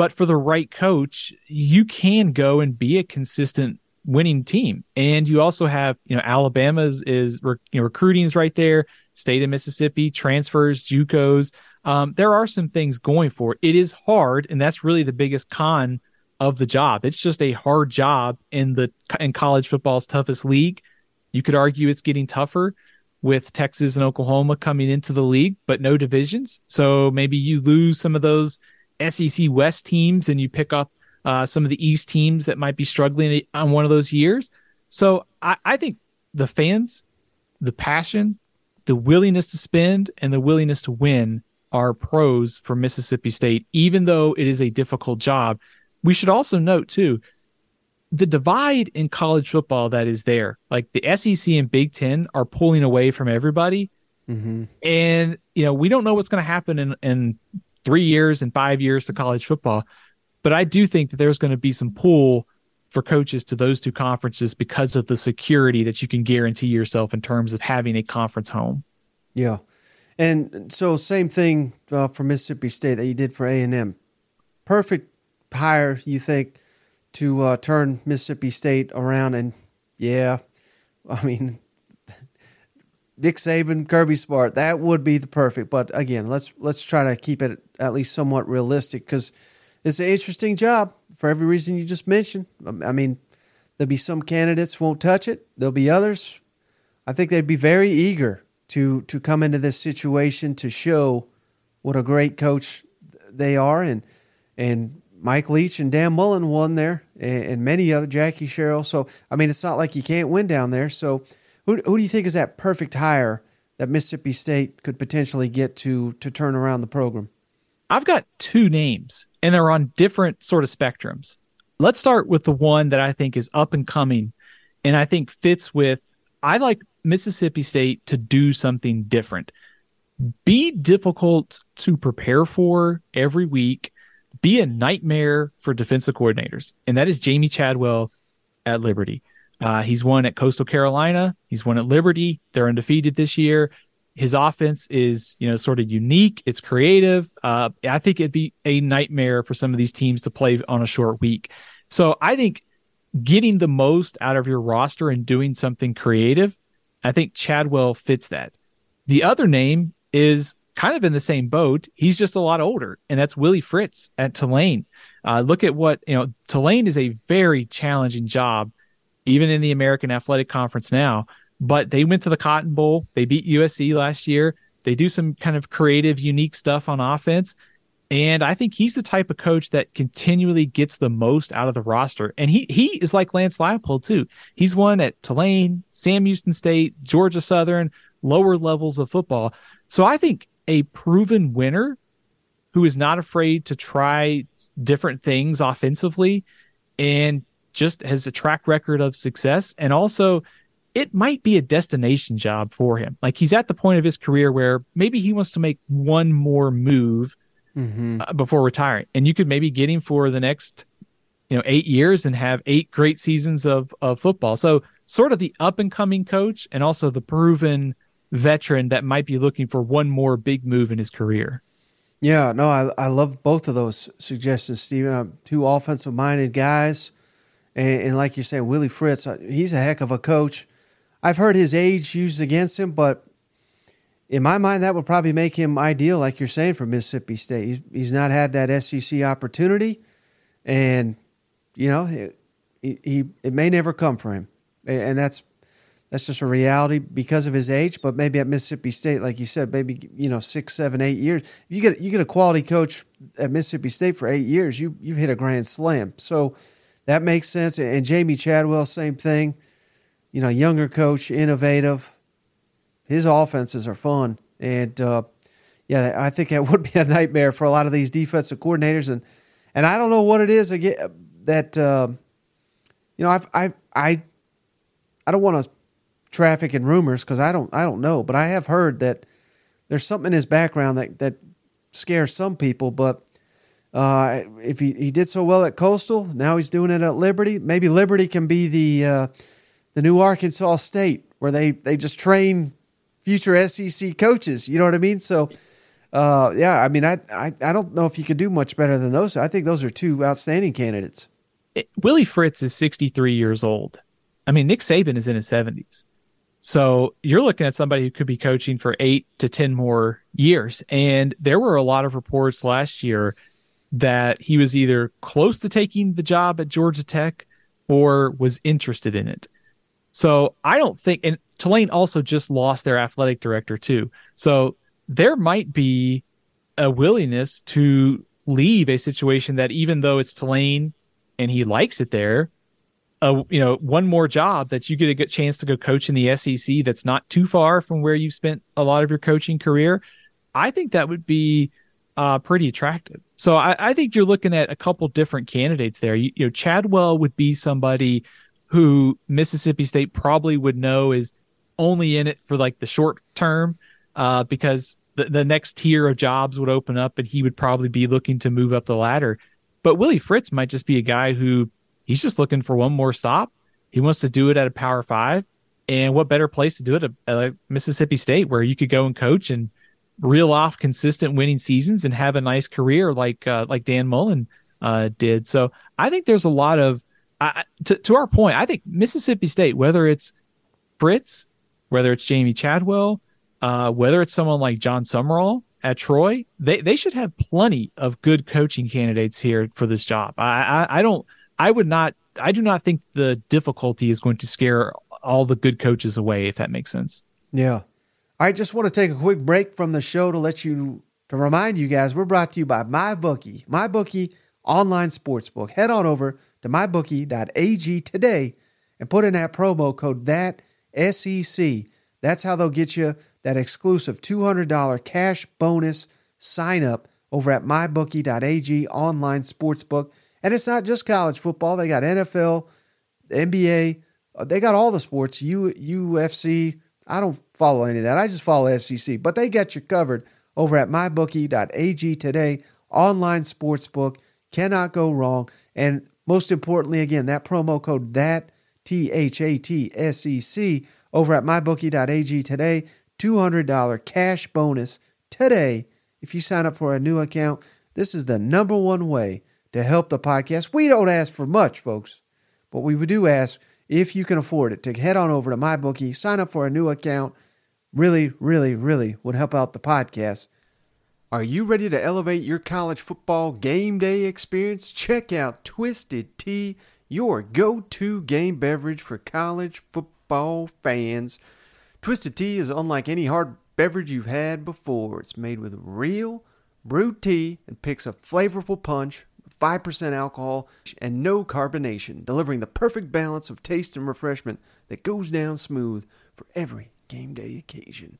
but for the right coach, you can go and be a consistent winning team. And you also have, you know, Alabama's is, you know, recruiting is right there. State of Mississippi transfers, JUCOs. Um, there are some things going for it. It is hard, and that's really the biggest con of the job. It's just a hard job in the in college football's toughest league. You could argue it's getting tougher with Texas and Oklahoma coming into the league, but no divisions. So maybe you lose some of those SEC West teams and you pick up uh, some of the East teams that might be struggling on one of those years. So I, I think the fans, the passion, the willingness to spend, and the willingness to win are pros for Mississippi State, even though it is a difficult job. We should also note, too, the divide in college football that is there. Like the SEC and Big Ten are pulling away from everybody. Mm-hmm. And, you know, we don't know what's going to happen in, in three years and five years to college football. But I do think that there's going to be some pull for coaches to those two conferences because of the security that you can guarantee yourself in terms of having a conference home. Yeah, and so same thing uh, for Mississippi State that you did for A and M. Perfect hire, you think, to uh, turn Mississippi State around? And yeah, I mean, Nick Saban, Kirby Smart, that would be the perfect. But again, let's let's try to keep it at least somewhat realistic because it's an interesting job for every reason you just mentioned. Um, I mean, there'll be some candidates won't touch it. There'll be others. I think they'd be very eager to to come into this situation to show what a great coach they are, and and Mike Leach and Dan Mullen won there, and, and many other Jackie Sherrill. So I mean, it's not like you can't win down there. So who, who do you think is that perfect hire that Mississippi State could potentially get to to turn around the program? I've got two names, and they're on different sort of spectrums. Let's start with the one that I think is up and coming, and I think fits with. I like Mississippi State to do something different. Be difficult to prepare for every week. Be a nightmare for defensive coordinators, and that is Jamey Chadwell at Liberty. Uh, he's won at Coastal Carolina. He's won at Liberty. They're undefeated this year. His offense is, you know, sort of unique. It's creative. Uh, I think it'd be a nightmare for some of these teams to play on a short week. So I think getting the most out of your roster and doing something creative, I think Chadwell fits that. The other name is kind of in the same boat. He's just a lot older, and that's Willie Fritz at Tulane. Uh, look at what, you know, Tulane is a very challenging job even in the American Athletic Conference now. But they went to the Cotton Bowl. They beat USC last year. They do some kind of creative, unique stuff on offense. And I think he's the type of coach that continually gets the most out of the roster. And he he is like Lance Leipold too. He's won at Tulane, Sam Houston State, Georgia Southern, lower levels of football. So I think a proven winner who is not afraid to try different things offensively and just has a track record of success. And also, it might be a destination job for him. Like he's at the point of his career where maybe he wants to make one more move mm-hmm. uh, before retiring. And you could maybe get him for the next, you know, eight years and have eight great seasons of, of football. So, sort of the up and coming coach and also the proven veteran that might be looking for one more big move in his career. Yeah, no, I I love both of those suggestions, Steven. I'm two offensive minded guys, and, and, like you say, Willie Fritz, uh, he's a heck of a coach. I've heard his age used against him, but in my mind, that would probably make him ideal, like you're saying, for Mississippi State. He's, he's not had that SEC opportunity, and you know, he, he it may never come for him, and that's that's just a reality because of his age. But maybe at Mississippi State, like you said, maybe you know six, seven, eight years. You get you get a quality coach at Mississippi State for eight years. You you've hit a grand slam. So that makes sense. And Jamey Chadwell, same thing. You know, younger coach, innovative. His offenses are fun, and uh, yeah, I think that would be a nightmare for a lot of these defensive coordinators. And and I don't know what it is again that uh, you know I've I I I don't want to traffic and rumors because I don't I don't know, but I have heard that there's something in his background that that scares some people. But uh, if he, he did so well at Coastal, now he's doing it at Liberty. Maybe Liberty can be the uh, the new Arkansas State where they they just train future SEC coaches. You know what I mean? So. Uh, yeah, I mean, I, I I don't know if you could do much better than those. I think those are two outstanding candidates. It, Willie Fritz is 63 years old. I mean, Nick Saban is in his 70s. So you're looking at somebody who could be coaching for eight to 10 more years. And there were a lot of reports last year that he was either close to taking the job at Georgia Tech or was interested in it. So I don't think, and Tulane also just lost their athletic director too. So there might be a willingness to leave a situation that even though it's Tulane and he likes it there, a you know one more job that you get a good chance to go coach in the SEC that's not too far from where you spent a lot of your coaching career, I think that would be uh, pretty attractive. So I, I, think you're looking at a couple different candidates there. You, you, know, Chadwell would be somebody who Mississippi State probably would know is only in it for like the short term, uh, because the, the next tier of jobs would open up and he would probably be looking to move up the ladder. But Willie Fritz might just be a guy who He's just looking for one more stop. He wants to do it at a Power Five, and what better place to do it at Mississippi State, where you could go and coach and reel off consistent winning seasons and have a nice career like uh, like Dan Mullen uh, did. So I think there's a lot of uh, to, to our point. I think Mississippi State, whether it's Fritz, whether it's Jamey Chadwell, uh, whether it's someone like Jon Sumrall at Troy, they they should have plenty of good coaching candidates here for this job. I, I, I don't I would not. I do not think the difficulty is going to scare all the good coaches away. If that makes sense. Yeah. I just want to take a quick break from the show to let you to remind you guys we're brought to you by MyBookie, MyBookie online sportsbook. Head on over to mybookie.ag today and put in that promo code that SEC. That's how they'll get you that exclusive $200 cash bonus sign up over at mybookie.ag online sportsbook. And it's not just college football. They got NFL, NBA. Uh, they got all the sports. U, UFC. I don't follow any of that. I just follow SEC. But they got you covered over at mybookie.ag today. Online sports book cannot go wrong. And most importantly, again, that promo code that T H A T S E C over at mybookie.ag today. $200 cash bonus today if you sign up for a new account. This is the number one way to help the podcast. We don't ask for much, folks, but we do ask if you can afford it to head on over to MyBookie, sign up for a new account. Really, really, really would help out the podcast. Are you ready to elevate your college football game day experience? Check out Twisted Tea, your go to game beverage for college football fans. Twisted Tea is unlike any hard beverage you've had before. It's made with real brewed tea and picks a flavorful punch 5% alcohol, and no carbonation, delivering the perfect balance of taste and refreshment that goes down smooth for every game day occasion.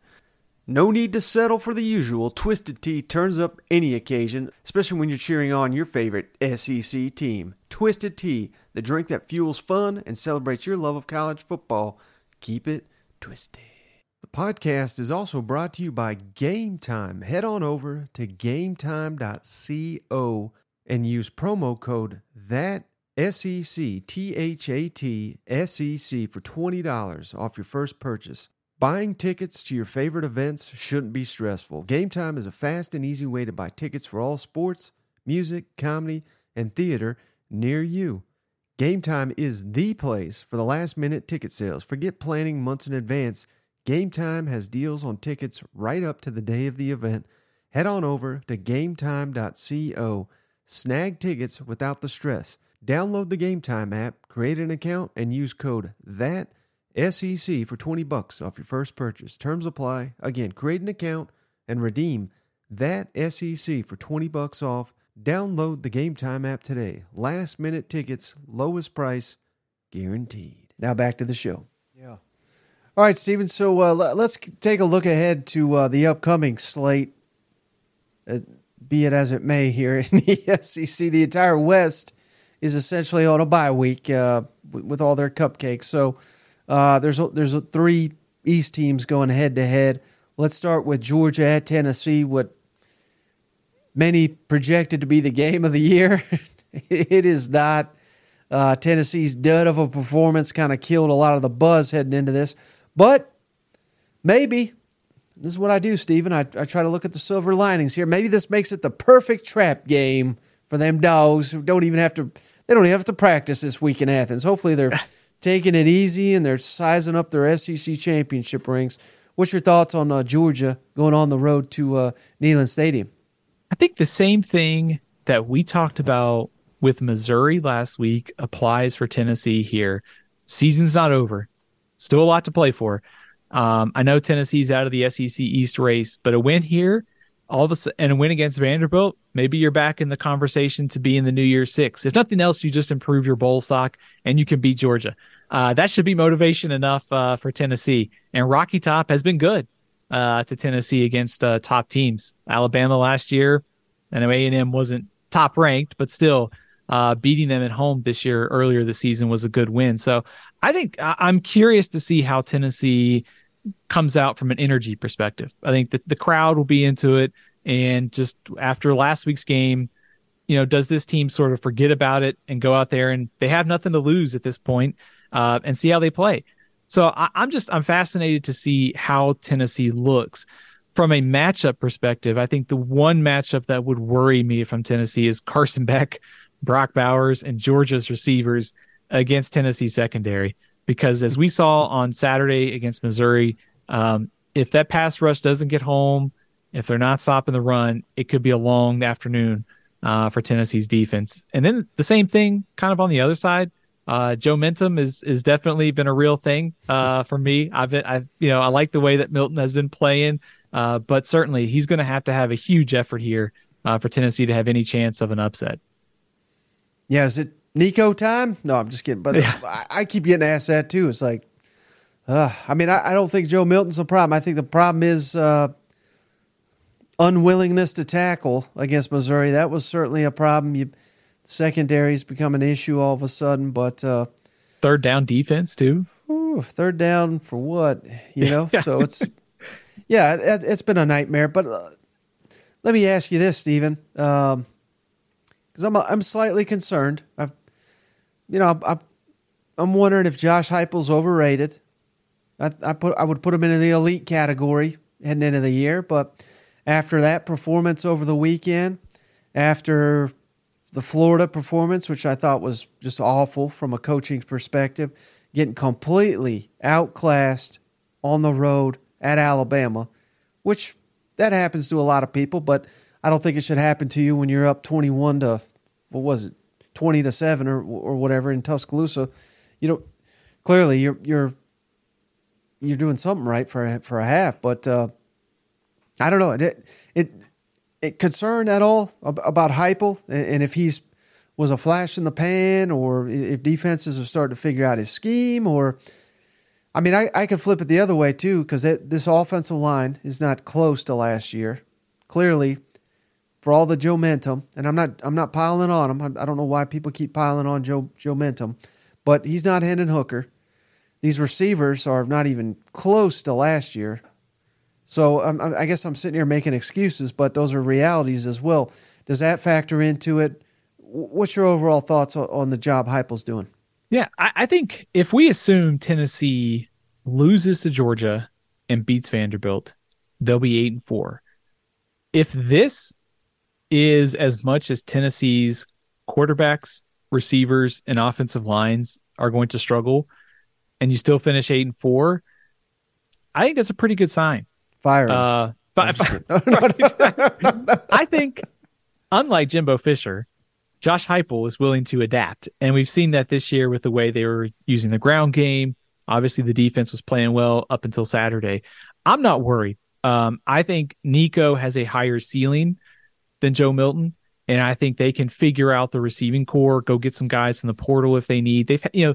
No need to settle for the usual. Twisted Tea turns up any occasion, especially when you're cheering on your favorite SEC team. Twisted Tea, the drink that fuels fun and celebrates your love of college football. Keep it twisted. The podcast is also brought to you by Game Time. Head on over to gametime.co and use promo code that SEC T H A T S E C for $20 off your first purchase. Buying tickets to your favorite events shouldn't be stressful. Game Time is a fast and easy way to buy tickets for all sports, music, comedy, and theater near you. Game Time is the place for the last minute ticket sales. Forget planning months in advance. Game Time has deals on tickets right up to the day of the event. Head on over to gametime.co. Snag tickets without the stress. Download the Game Time app, create an account, and use code THAT SEC for 20 bucks off your first purchase. Terms apply. Again, create an account and redeem that SEC for 20 bucks off. Download the Game Time app today. Last minute tickets, lowest price, guaranteed. Now back to the show. Yeah. All right, Steven. So uh, let's take a look ahead to uh, the upcoming slate, uh, be it as it may here in the SEC. The entire West is essentially on a bye week uh, with all their cupcakes. So uh, there's there's three East teams going head to head. Let's start with Georgia at Tennessee. What many projected to be the game of the year. it is not. Uh, Tennessee's dud of a performance kind of killed a lot of the buzz heading into this. But maybe this is what I do, Steven. I, I try to look at the silver linings here. Maybe this makes it the perfect trap game for them dogs who don't even have to. They don't even have to practice this week in Athens. Hopefully, they're taking it easy and they're sizing up their SEC championship rings. What's your thoughts on uh, Georgia going on the road to uh, Neyland Stadium? I think the same thing that we talked about with Missouri last week applies for Tennessee here. Season's not over. Still a lot to play for. Um, I know Tennessee's out of the SEC East race, but a win here, all of a sudden, and a win against Vanderbilt, maybe you're back in the conversation to be in the New Year Six. If nothing else, you just improve your bowl stock and you can beat Georgia. Uh, that should be motivation enough uh, for Tennessee. And Rocky Top has been good uh, to Tennessee against uh, top teams. Alabama last year, I know A&M wasn't top ranked, but still uh, beating them at home this year earlier this season was a good win. So I think I'm curious to see how Tennessee comes out from an energy perspective. I think that the crowd will be into it. And just after last week's game, you know, does this team sort of forget about it and go out there and they have nothing to lose at this point, uh, and see how they play? So I, I'm just I'm fascinated to see how Tennessee looks from a matchup perspective. I think the one matchup that would worry me from Tennessee is Carson Beck, Brock Bowers, and Georgia's receivers against Tennessee secondary. Because as we saw on Saturday against Missouri, um, if that pass rush doesn't get home, if they're not stopping the run, it could be a long afternoon uh, for Tennessee's defense. And then the same thing, kind of on the other side. Uh, Joe Milton is is definitely been a real thing uh, for me. I've been, I you know I like the way that Milton has been playing, uh, but certainly he's going to have to have a huge effort here uh, for Tennessee to have any chance of an upset. Yeah, is it Nico time? No, I'm just kidding. But yeah. I, I, keep getting asked that too. It's like, uh, I mean, I, I, don't think Joe Milton's a problem. I think the problem is uh, unwillingness to tackle against Missouri. That was certainly a problem. You secondary's become an issue all of a sudden, but uh, third down defense too. Ooh, third down for what? You know, so it's yeah, it, has been a nightmare. But uh, let me ask you this, Steven, because um, I'm I'm slightly concerned. I've, you know, I, I'm wondering if Josh Heupel's overrated. I, I put I would put him in the elite category heading into the year, but after that performance over the weekend, after the Florida performance, which I thought was just awful from a coaching perspective, getting completely outclassed on the road at Alabama, which that happens to a lot of people, but I don't think it should happen to you when you're up 21 to what was it, 20 to 7 or or whatever in Tuscaloosa. You know, clearly you're you're you're doing something right for a, for a half, but uh, I don't know. It it it concerned at all about Heupel and if he's was a flash in the pan or if defenses are starting to figure out his scheme or I mean I, I could flip it the other way too because this offensive line is not close to last year. Clearly, for all the Joe Mentum, and I'm not I'm not piling on him. I, I don't know why people keep piling on Joe Joe Mentum, but he's not Hendon Hooker. These receivers are not even close to last year. So um, I guess I'm sitting here making excuses, but those are realities as well. Does that factor into it? What's your overall thoughts on the job Heupel's doing? Yeah, I, I think if we assume Tennessee loses to Georgia and beats Vanderbilt, they'll be eight and four. If this is as much as Tennessee's quarterbacks, receivers, and offensive lines are going to struggle, and you still finish eight and four, I think that's a pretty good sign. Fire. Uh, I think, unlike Jimbo Fisher, Josh Heupel is willing to adapt, and we've seen that this year with the way they were using the ground game. Obviously, the defense was playing well up until Saturday. I'm not worried. Um, I think Nico has a higher ceiling than Joe Milton, and I think they can figure out the receiving core, go get some guys in the portal if they need. They've, you know,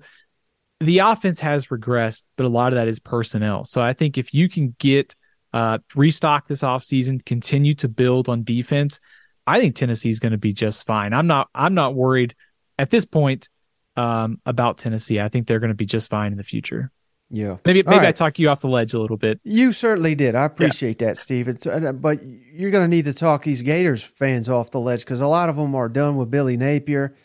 the offense has regressed, but a lot of that is personnel. So I think if you can get uh, restock this offseason, continue to build on defense, I think Tennessee is going to be just fine. I'm not. I'm not worried at this point um, about Tennessee. I think they're going to be just fine in the future. Yeah, maybe maybe right. I talk you off the ledge a little bit. You certainly did. I appreciate yeah. that, Steve. It's, uh, but you're going to need to talk these Gators fans off the ledge because a lot of them are done with Billy Napier.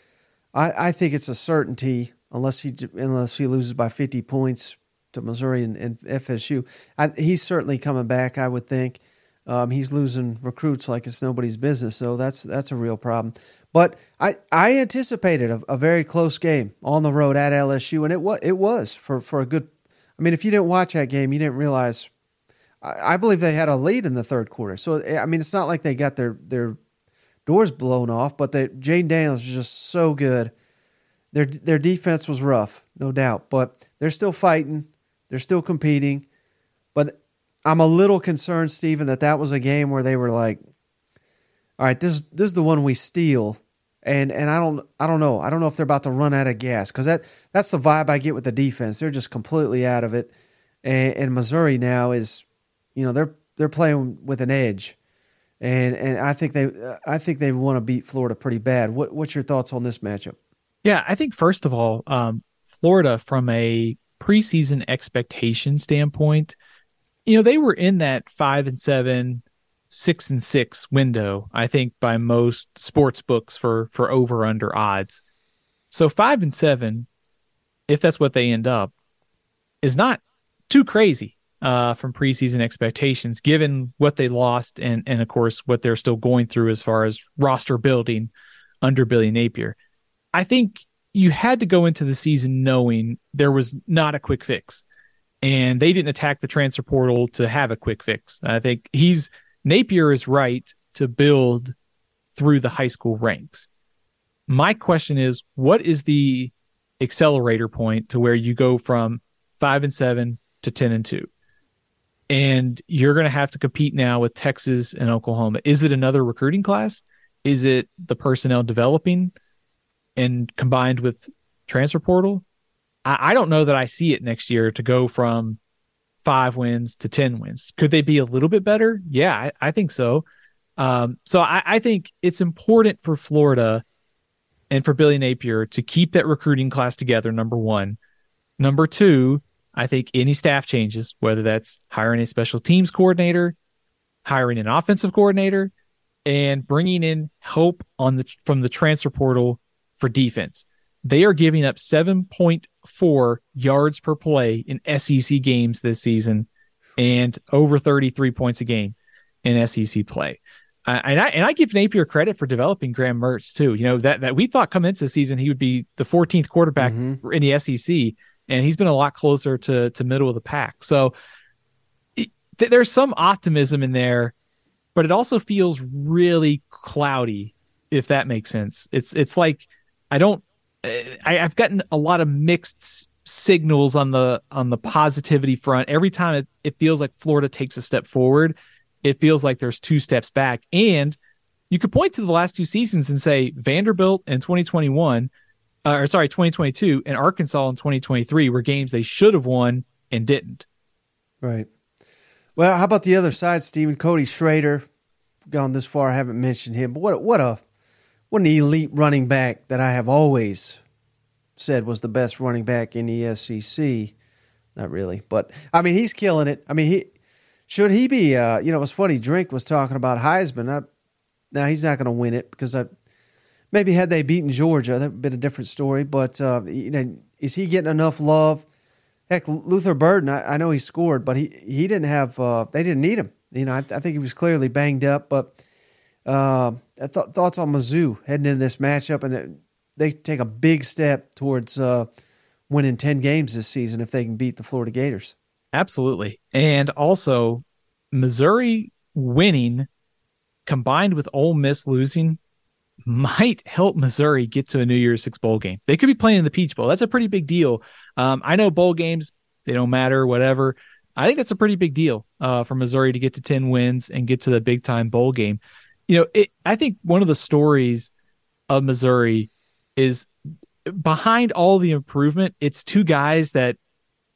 I, I think it's a certainty unless he unless he loses by 50 points to Missouri and, and FSU. I, he's certainly coming back. I would think. Um, he's losing recruits like it's nobody's business, so that's that's a real problem. But I, I anticipated a, a, very close game on the road at LSU, and it was it was for, for a good. I mean, if you didn't watch that game, you didn't realize. I, believe they had a lead in the third quarter, so eh, I mean, it's not like they got their their doors blown off, but that Jayden Daniels was just so good. Their their defense was rough, no doubt, but they're still fighting. They're still competing. But I'm a little concerned, Steven, that that was a game where they were like, "All right, this this is the one we steal," and and I don't I don't know I don't know if they're about to run out of gas because that that's the vibe I get with the defense. They're just completely out of it, and, and Missouri now is, you know, they're they're playing with an edge, and and I think they I think they want to beat Florida pretty bad. What what's your thoughts on this matchup? Yeah, I think first of all, um, Florida from a preseason expectation standpoint, you know, they were in that five and seven, six and six window, I think, by most sports books for for over under odds. So five and seven, if that's what they end up, is not too crazy uh, from preseason expectations, given what they lost and and of course what they're still going through as far as roster building under Billy Napier. I think you had to go into the season knowing there was not a quick fix. And they didn't attack the transfer portal to have a quick fix. I think he's Napier is right to build through the high school ranks. My question is, what is the accelerator point to where you go from five and seven to 10 and two? And you're going to have to compete now with Texas and Oklahoma. Is it another recruiting class? Is it the personnel developing? and combined with transfer portal, I, I don't know that I see it next year to go from five wins to 10 wins. Could they be a little bit better? Yeah, I, I think so. Um, so I, I, think it's important for Florida and for Billy Napier to keep that recruiting class together, number one. Number two, I think any staff changes, whether that's hiring a special teams coordinator, hiring an offensive coordinator, and bringing in help on the from the transfer portal for defense. They are giving up 7.4 yards per play in SEC games this season and over 33 points a game in SEC play. Uh, and I and I give Napier credit for developing Graham Mertz too. You know that that we thought coming into the season he would be the 14th quarterback mm-hmm. in the SEC, and he's been a lot closer to to middle of the pack. So it, th- there's some optimism in there, but it also feels really cloudy, if that makes sense. It's it's like I don't. I, I've gotten a lot of mixed signals on the on the positivity front. Every time it, it feels like Florida takes a step forward, it feels like there's two steps back. And you could point to the last two seasons and say Vanderbilt in 2021, uh, or sorry, 2022, and Arkansas in 2023 were games they should have won and didn't. Right. Well, how about the other side, Steven? Cody Schrader gone this far, I haven't mentioned him. But what what a what an elite running back that I have always said was the best running back in the SEC. Not really, but I mean he's killing it. I mean he should he be? Uh, you know, it was funny. Drink was talking about Heisman. I, now he's not going to win it because I maybe had they beaten Georgia, that would been a different story. But uh, you know, is he getting enough love? Heck, Luther Burden, I, I know he scored, but he he didn't have. Uh, they didn't need him. You know, I, I, think he was clearly banged up. But uh, th- thoughts on Mizzou heading into this matchup, and they take a big step towards uh, winning ten games this season if they can beat the Florida Gators. Absolutely, and also Missouri winning combined with Ole Miss losing might help Missouri get to a New Year's Six bowl game. They could be playing in the Peach Bowl. That's a pretty big deal. Um, I know bowl games they don't matter, whatever. I think that's a pretty big deal uh, for Missouri to get to ten wins and get to the big time bowl game. You know, it, I think one of the stories of Missouri is behind all the improvement. It's two guys that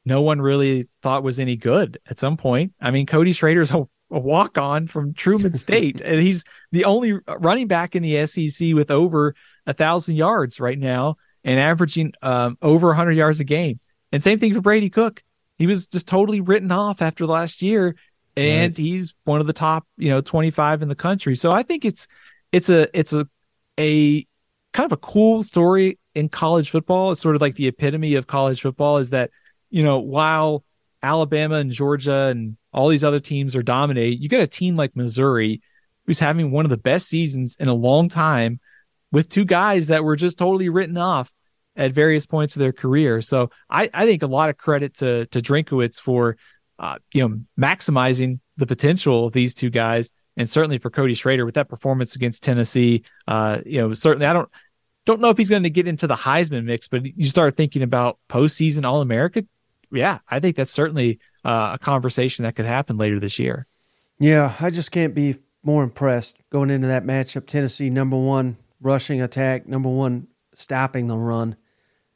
no one really thought was any good at some point. I mean, Cody Schrader's a a walk on from Truman State, and he's the only running back in the SEC with over a thousand yards right now and averaging um, over 100 yards a game. And same thing for Brady Cook. He was just totally written off after last year, and right. he's one of the top, you know, 25 in the country. So I think it's it's a it's a a kind of a cool story in college football. It's sort of like the epitome of college football is that you know while Alabama and Georgia and all these other teams are dominating. You got a team like Missouri who's having one of the best seasons in a long time with two guys that were just totally written off at various points of their career. So I, I think a lot of credit to to Drinkwitz for uh, you know maximizing the potential of these two guys, and certainly for Cody Schrader with that performance against Tennessee. Uh, you know, certainly I don't don't know if he's going to get into the Heisman mix, but you start thinking about postseason All America. Yeah, I think that's certainly uh, a conversation that could happen later this year. Yeah, I just can't be more impressed going into that matchup. Tennessee, number one rushing attack, number one stopping the run,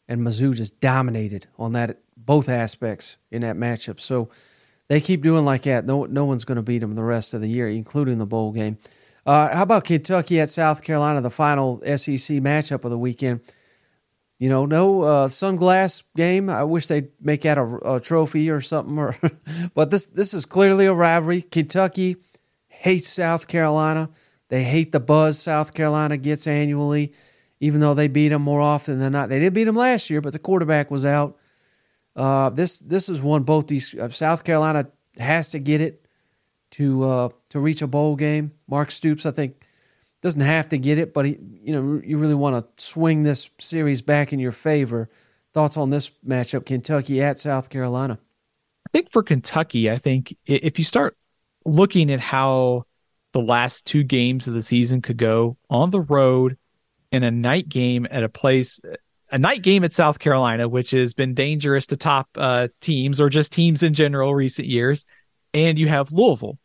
and Mizzou just dominated on that both aspects in that matchup. So they keep doing like that. No, no one's going to beat them the rest of the year, including the bowl game. Uh, how about Kentucky at South Carolina, the final SEC matchup of the weekend? You know, no uh, sunglass game. I wish they'd make that a, a trophy or something. Or, but this this is clearly a rivalry. Kentucky hates South Carolina. They hate the buzz South Carolina gets annually, even though they beat them more often than not. They did beat them last year, but the quarterback was out. Uh, this this is one both these uh, South Carolina has to get it to uh, to reach a bowl game. Mark Stoops, I think, doesn't have to get it, but he, you know, you really want to swing this series back in your favor. Thoughts on this matchup, Kentucky at South Carolina? I think for Kentucky, I think if you start looking at how the last two games of the season could go on the road in a night game at a place, a night game at South Carolina, which has been dangerous to top uh, teams or just teams in general recent years, and you have Louisville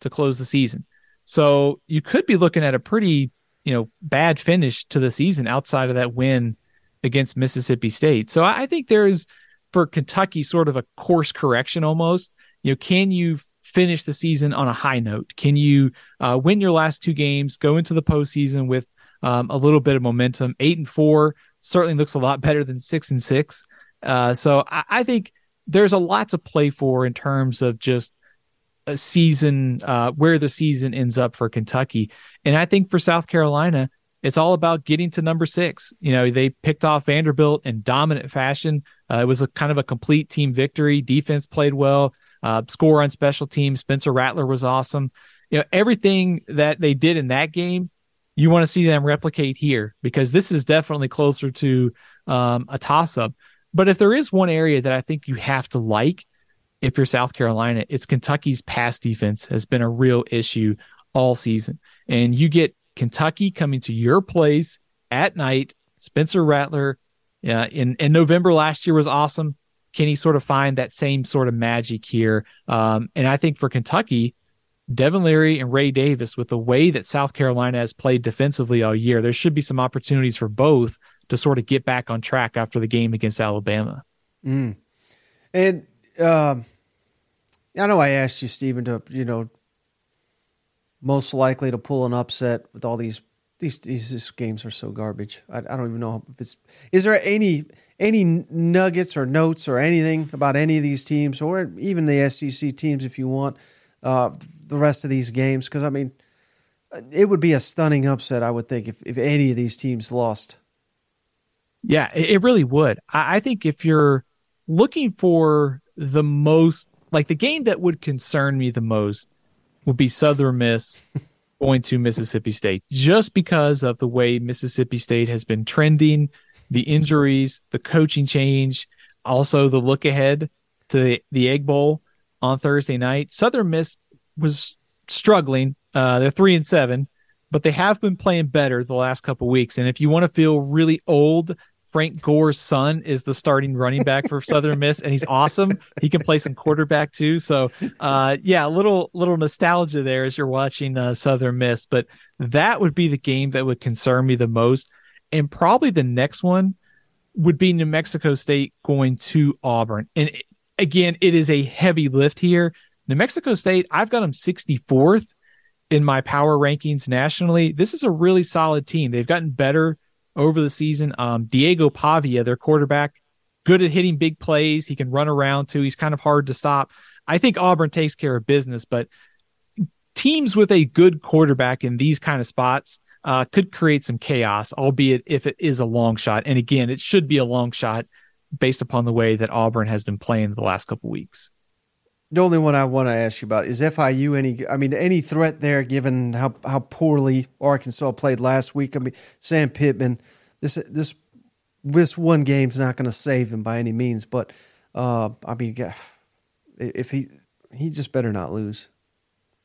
to close the season. So you could be looking at a pretty, you know, bad finish to the season outside of that win against Mississippi State. So I think there's for Kentucky sort of a course correction almost. You know, can you finish the season on a high note? Can you uh, win your last two games, go into the postseason with um, a little bit of momentum? Eight and four certainly looks a lot better than six and six. Uh, so I, I think there's a lot to play for in terms of just a season uh, where the season ends up for Kentucky. And I think for South Carolina, it's all about getting to number six. You know, they picked off Vanderbilt in dominant fashion. Uh, it was a kind of a complete team victory. Defense played well. Uh, score on special teams. Spencer Rattler was awesome. You know, everything that they did in that game, you want to see them replicate here because this is definitely closer to um, a toss up. But if there is one area that I think you have to like, if you're South Carolina, it's Kentucky's pass defense has been a real issue all season. And you get Kentucky coming to your place at night. Spencer Rattler uh, in, in November last year was awesome. Can he sort of find that same sort of magic here? Um, and I think for Kentucky, Devin Leary and Ray Davis, with the way that South Carolina has played defensively all year, there should be some opportunities for both to sort of get back on track after the game against Alabama. Mm. And um, I know I asked you, Steven, to you know most likely to pull an upset with all these these these, games are so garbage. I, I don't even know if it's. Is there any any nuggets or notes or anything about any of these teams or even the SEC teams if you want uh, the rest of these games? Because I mean, it would be a stunning upset. I would think if if any of these teams lost. Yeah, it really would. I think if you're looking for the most, like the game that would concern me the most would be Southern Miss going to Mississippi State just because of the way Mississippi State has been trending, the injuries, the coaching change, also the look ahead to the, the Egg Bowl on Thursday night. Southern Miss was struggling. Uh, they're three and seven, but they have been playing better the last couple weeks. And if you want to feel really old, Frank Gore's son is the starting running back for Southern Miss, and he's awesome. He can play some quarterback too. So, uh, yeah, a little little nostalgia there as you're watching uh, Southern Miss. But that would be the game that would concern me the most, and probably the next one would be New Mexico State going to Auburn. And again, it is a heavy lift here. New Mexico State, I've got them 64th in my power rankings nationally. This is a really solid team. They've gotten better over the season. Um, Diego Pavia, their quarterback, good at hitting big plays. He can run around too. He's kind of hard to stop. I think Auburn takes care of business, but teams with a good quarterback in these kind of spots uh, could create some chaos, albeit if it is a long shot. And again, it should be a long shot based upon the way that Auburn has been playing the last couple weeks. The only one I want to ask you about is FIU. Any, I mean, any threat there, given how how poorly Arkansas played last week. I mean, Sam Pittman, this this this one game's not going to save him by any means. But uh, I mean, if he he just better not lose.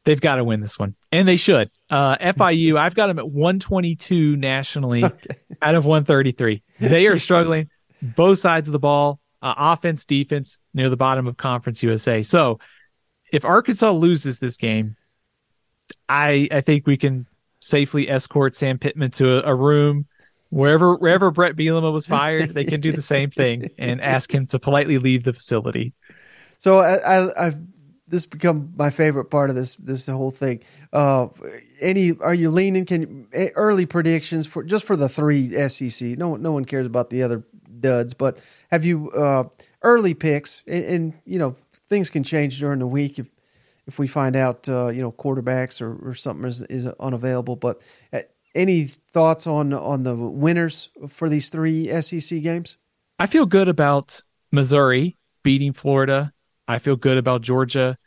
They've got to win this one, and they should. Uh, FIU, I've got them at 122 nationally okay. out of 133. They are struggling both sides of the ball uh, offense, defense near the bottom of Conference USA. So if Arkansas loses this game, I I think we can safely escort Sam Pittman to a, a room wherever wherever Bret Bielema was fired. They can do the same thing and ask him to politely leave the facility. So I, I I've this become my favorite part of this this whole thing. Uh, any are you leaning? Can eh, early predictions for just for the three SEC? No no one cares about the other duds, but have you uh, early picks? And, and, you know things can change during the week if if we find out uh, you know quarterbacks or, or something is, is unavailable. But uh, any thoughts on on the winners for these three SEC games? I feel good about Missouri beating Florida. I feel good about Georgia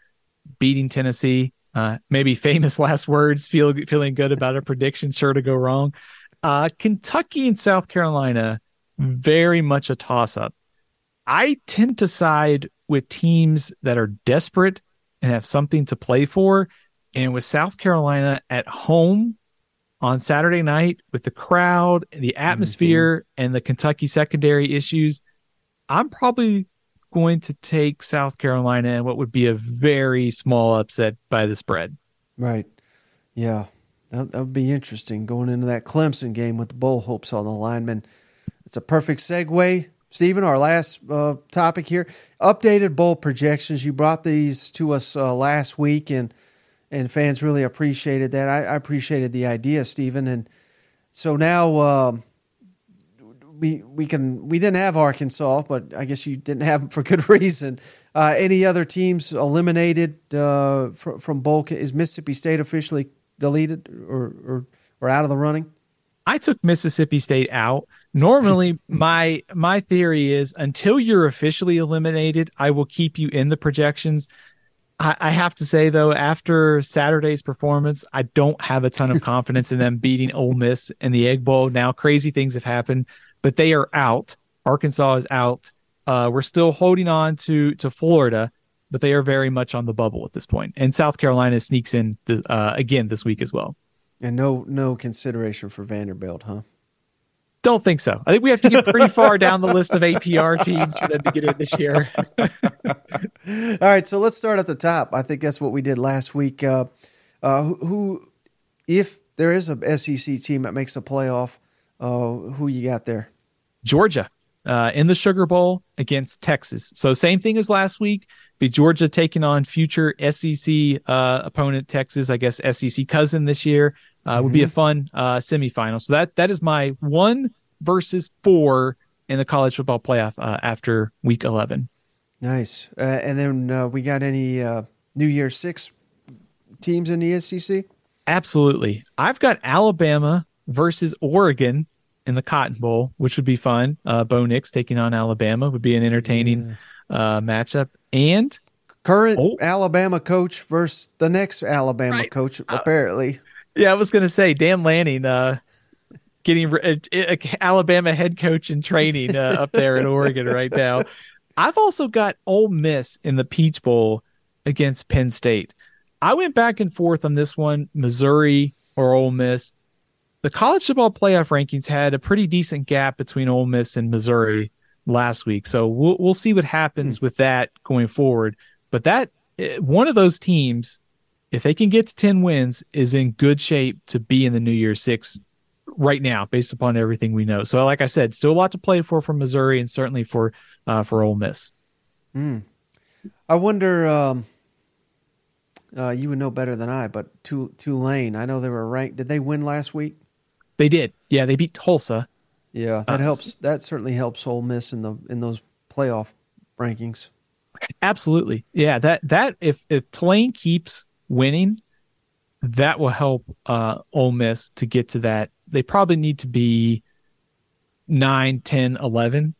beating Tennessee. Uh, maybe famous last words. Feel feeling good about a prediction, sure to go wrong. Uh, Kentucky and South Carolina very much a toss up. I tend to side with teams that are desperate and have something to play for. And with South Carolina at home on Saturday night with the crowd, and the atmosphere, mm-hmm. and the Kentucky secondary issues, I'm probably going to take South Carolina and what would be a very small upset by the spread. Right. Yeah. That, would be interesting going into that Clemson game with the bowl hopes on the lineman. It's a perfect segue. Steven, our last uh, topic here updated bowl projections. You brought these to us uh, last week, and and fans really appreciated that. I, I appreciated the idea, Steven. And so now uh, we we can we didn't have Arkansas, but I guess you didn't have them for good reason. Uh, any other teams eliminated uh, from, from bowl? Is Mississippi State officially deleted or, or or out of the running? I took Mississippi State out. Normally, my my theory is until you're officially eliminated, I will keep you in the projections. I, I, have to say though, after Saturday's performance, I don't have a ton of confidence in them beating Ole Miss in the Egg Bowl. Now, crazy things have happened, but they are out. Arkansas is out. Uh, we're still holding on to to Florida, but they are very much on the bubble at this point. And South Carolina sneaks in the, uh, again this week as well. And no no consideration for Vanderbilt, huh? Don't think so. I think we have to get pretty far down the list of APR teams for them to get in this year. All right, so let's start at the top. I think that's what we did last week. Uh, uh, who, if there is a SEC team that makes a playoff, uh, who you got there? Georgia uh, in the Sugar Bowl against Texas. So same thing as last week Be Georgia taking on future SEC uh, opponent Texas, I guess SEC cousin this year. Uh, Would be a fun uh, semifinal. So that that is my one versus four in the college football playoff uh, after week eleven. Nice. Uh, and then uh, we got any uh, New Year Six teams in the SEC? Absolutely. I've got Alabama versus Oregon in the Cotton Bowl, which would be fun. Uh, Bo Nix taking on Alabama would be an entertaining uh, matchup. And Current Oh. Alabama coach versus the next Alabama Right. coach, apparently. Yeah, I was going to say Dan Lanning uh, getting re- uh, uh, Alabama head coach in training uh, up there in Oregon right now. I've also got Ole Miss in the Peach Bowl against Penn State. I went back and forth on this one, Missouri or Ole Miss. The college football playoff rankings had a pretty decent gap between Ole Miss and Missouri last week, so we'll we'll see what happens with that going forward. But that eh, one of those teams, if they can get to ten wins, is in good shape to be in the New Year's Six right now, based upon everything we know. So, like I said, still a lot to play for for Missouri and certainly for uh, for Ole Miss. I wonder. Um, uh, you would know better than I, but Tulane. I know they were ranked. Did they win last week? They did, yeah, they beat Tulsa. Yeah, that Uh, helps. That certainly helps Ole Miss in the in those playoff rankings. Absolutely. Yeah, that that if if Tulane keeps winning, that will help uh Ole Miss to get to that. They probably need to be 9, 10, 11.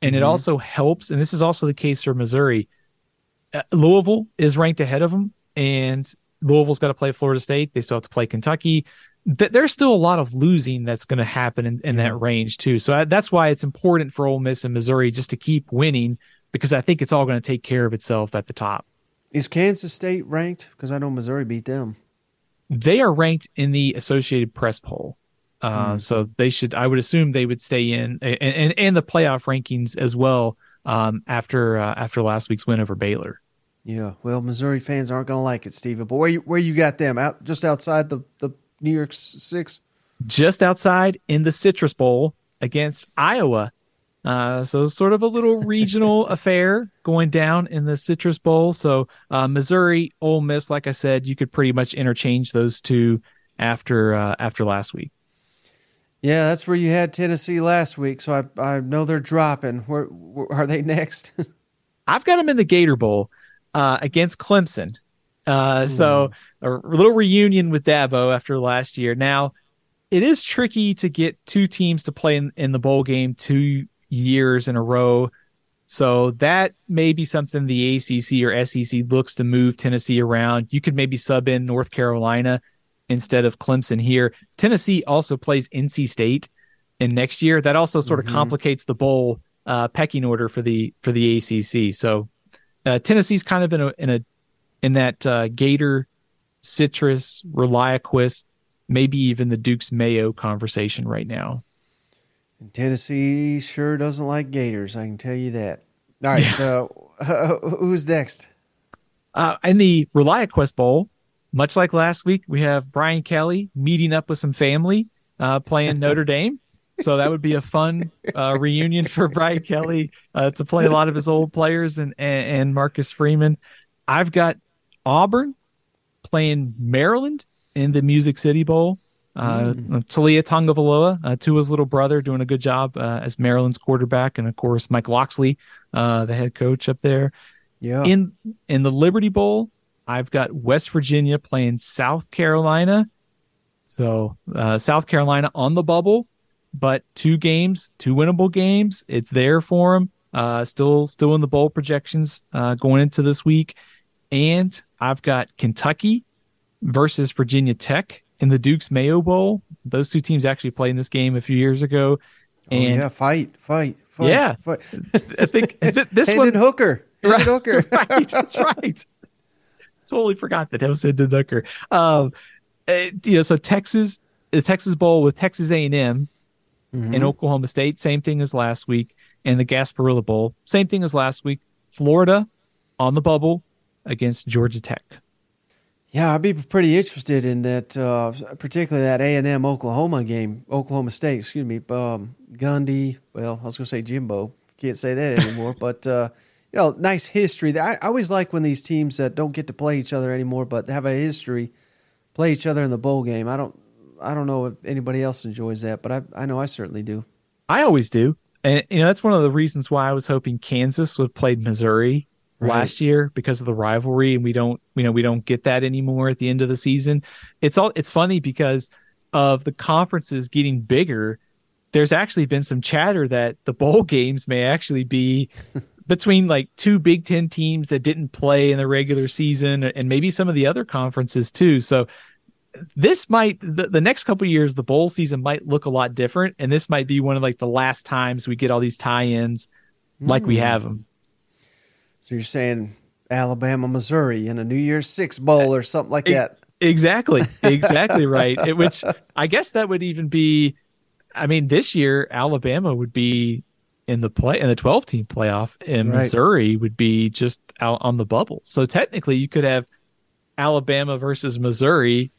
And it Mhm. also helps, and this is also the case for Missouri. Uh, Louisville is ranked ahead of them, and Louisville's got to play Florida State. They still have to play Kentucky. Th- there's still a lot of losing that's going to happen in, in that range too. So I, that's why it's important for Ole Miss and Missouri just to keep winning because I think it's all going to take care of itself at the top. Is Kansas State ranked? Because I know Missouri beat them. They are ranked in the Associated Press poll. Uh, So they should, I would assume they would stay in and, and, and the playoff rankings as well um, after uh, after last week's win over Baylor. Yeah. Well, Missouri fans aren't going to like it, Steven. But where you where you got them out just outside the the New York Six? Just outside in the Citrus Bowl against Iowa. Uh, so sort of a little regional affair going down in the Citrus Bowl. So uh, Missouri, Ole Miss, like I said, you could pretty much interchange those two after uh, after last week. Yeah, that's where you had Tennessee last week. So I I know they're dropping. Where, where are they next? I've got them in the Gator Bowl uh, against Clemson. Uh, so a little reunion with Dabo after last year. Now, it is tricky to get two teams to play in, in the bowl game two years in a row. So that may be something the ACC or SEC looks to move Tennessee around. You could maybe sub in North Carolina instead of Clemson here. Tennessee also plays NC State in next year. That also sort of complicates the bowl uh, pecking order for the for the ACC. So uh, Tennessee's kind of in a in a in that uh, Gator, Citrus, ReliaQuest, maybe even the Duke's Mayo conversation right now. Tennessee sure doesn't like Gators. I can tell you that. All right. Uh, who's next? Uh, in the ReliaQuest Bowl, much like last week, we have Brian Kelly meeting up with some family uh, playing Notre Dame. So that would be a fun uh, reunion for Brian Kelly uh, to play a lot of his old players and, and and Marcus Freeman. I've got Auburn playing Maryland in the Music City Bowl. Uh, Taulia Tagovailoa, uh, Tua's little brother, doing a good job uh, as Maryland's quarterback, and of course Mike Locksley, uh, the head coach up there. Yeah. In in the Liberty Bowl, I've got West Virginia playing South Carolina. So uh, South Carolina on the bubble, but two games, two winnable games. It's there for them. Uh, still, still in the bowl projections uh, going into this week, and I've got Kentucky versus Virginia Tech in the Duke's Mayo Bowl. Those two teams actually played in this game a few years ago, oh, yeah. Fight, fight, fight. Yeah. Fight. I think th- this Hendon one Hooker. Hendon Right, Hooker. right, that's right. totally forgot that that was Hendon Hooker. Um, uh, you know, so Texas, the Texas Bowl with Texas A and M Mm-hmm. and Oklahoma State, same thing as last week, and the Gasparilla Bowl, same thing as last week. Florida on the bubble against Georgia Tech. Yeah, I'd be pretty interested in that, uh, particularly that A and M Oklahoma game, Oklahoma State. Excuse me, um, Gundy. Well, I was going to say Jimbo. Can't say that anymore. but uh, you know, nice history. I, I always like when these teams that don't get to play each other anymore, but have a history, play each other in the bowl game. I don't, I don't know if anybody else enjoys that, but I, I know I certainly do. I always do, and you know that's one of the reasons why I was hoping Kansas would play Missouri right. last year because of the rivalry, and we don't, you know, we don't get that anymore at the end of the season. It's all, it's funny because of the conferences getting bigger. There's actually been some chatter that the bowl games may actually be between like two Big Ten teams that didn't play in the regular season and maybe some of the other conferences too. So this might the, the next couple years the bowl season might look a lot different and this might be one of like the last times we get all these tie-ins mm. like we hmm. have them. So you're saying Alabama, Missouri in a New Year's Six bowl or something like that. Exactly. Exactly right. It, which I guess that would even be I mean this year Alabama would be in the play in the 12 team playoff and right. Missouri would be just out on the bubble. So technically you could have Alabama versus Missouri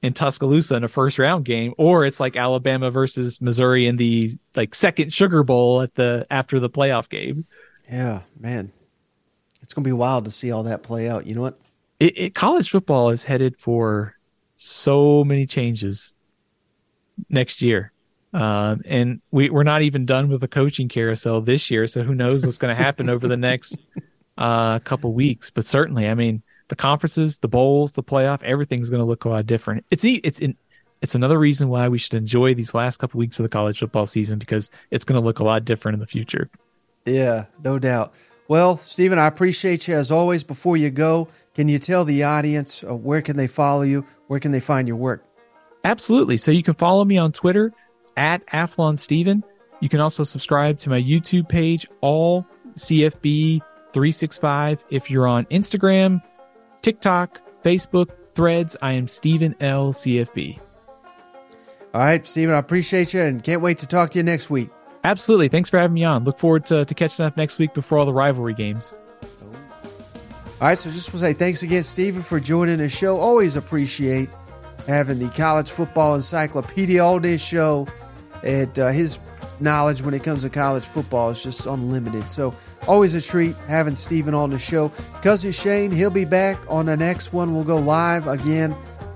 in Tuscaloosa in a first round game or it's like Alabama versus Missouri in the like second Sugar Bowl at the after the playoff game. Yeah, man. It's going to be wild to see all that play out. You know what? It, it, college football is headed for so many changes next year. Uh, and we, we're not even done with the coaching carousel this year. So who knows what's going to happen over the next uh, couple weeks. But certainly, I mean, the conferences, the bowls, the playoff, everything's going to look a lot different. It's it's in, it's another reason why we should enjoy these last couple weeks of the college football season because it's going to look a lot different in the future. Yeah, no doubt. Well, Steven, I appreciate you as always. Before you go, can you tell the audience uh, where can they follow you? Where can they find your work? Absolutely. So you can follow me on Twitter at Athlon Steven. You can also subscribe to my YouTube page, all CFB 365. If you're on Instagram, TikTok, Facebook, Threads, I am Steven L. CFB. All right, Steven, I appreciate you and can't wait to talk to you next week. Absolutely. Thanks for having me on. Look forward to, to catching up next week before all the rivalry games. All right, so just want to say thanks again, Steven, for joining the show. Always appreciate having the college football encyclopedia all day show and uh, his knowledge when it comes to college football is just unlimited. So always a treat having Steven on the show. Cousin Shane, he'll be back on the next one. We'll go live again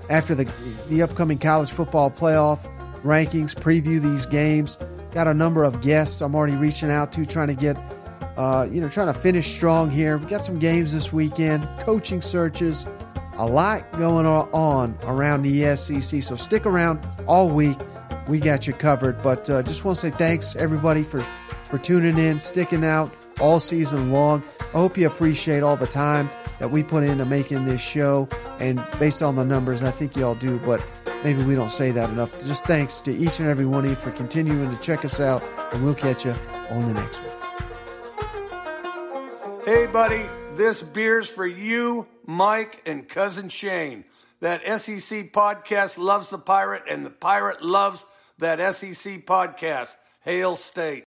after the the upcoming college football playoff rankings, preview these games. Got a number of guests I'm already reaching out to, trying to get, uh, you know, trying to finish strong here. We got some games this weekend, coaching searches, a lot going on around the SEC. So stick around all week we got you covered. But uh, just want to say thanks everybody for for tuning in, sticking out all season long. I hope you appreciate all the time that we put into making this show. And based on the numbers, I think you all do. But maybe we don't say that enough. Just thanks to each and every one of you for continuing to check us out. And we'll catch you on the next one. Hey, buddy, this beer's for you, Mike, and cousin Shane. That SEC podcast loves the pirate, and the pirate loves that SEC podcast. Hail State.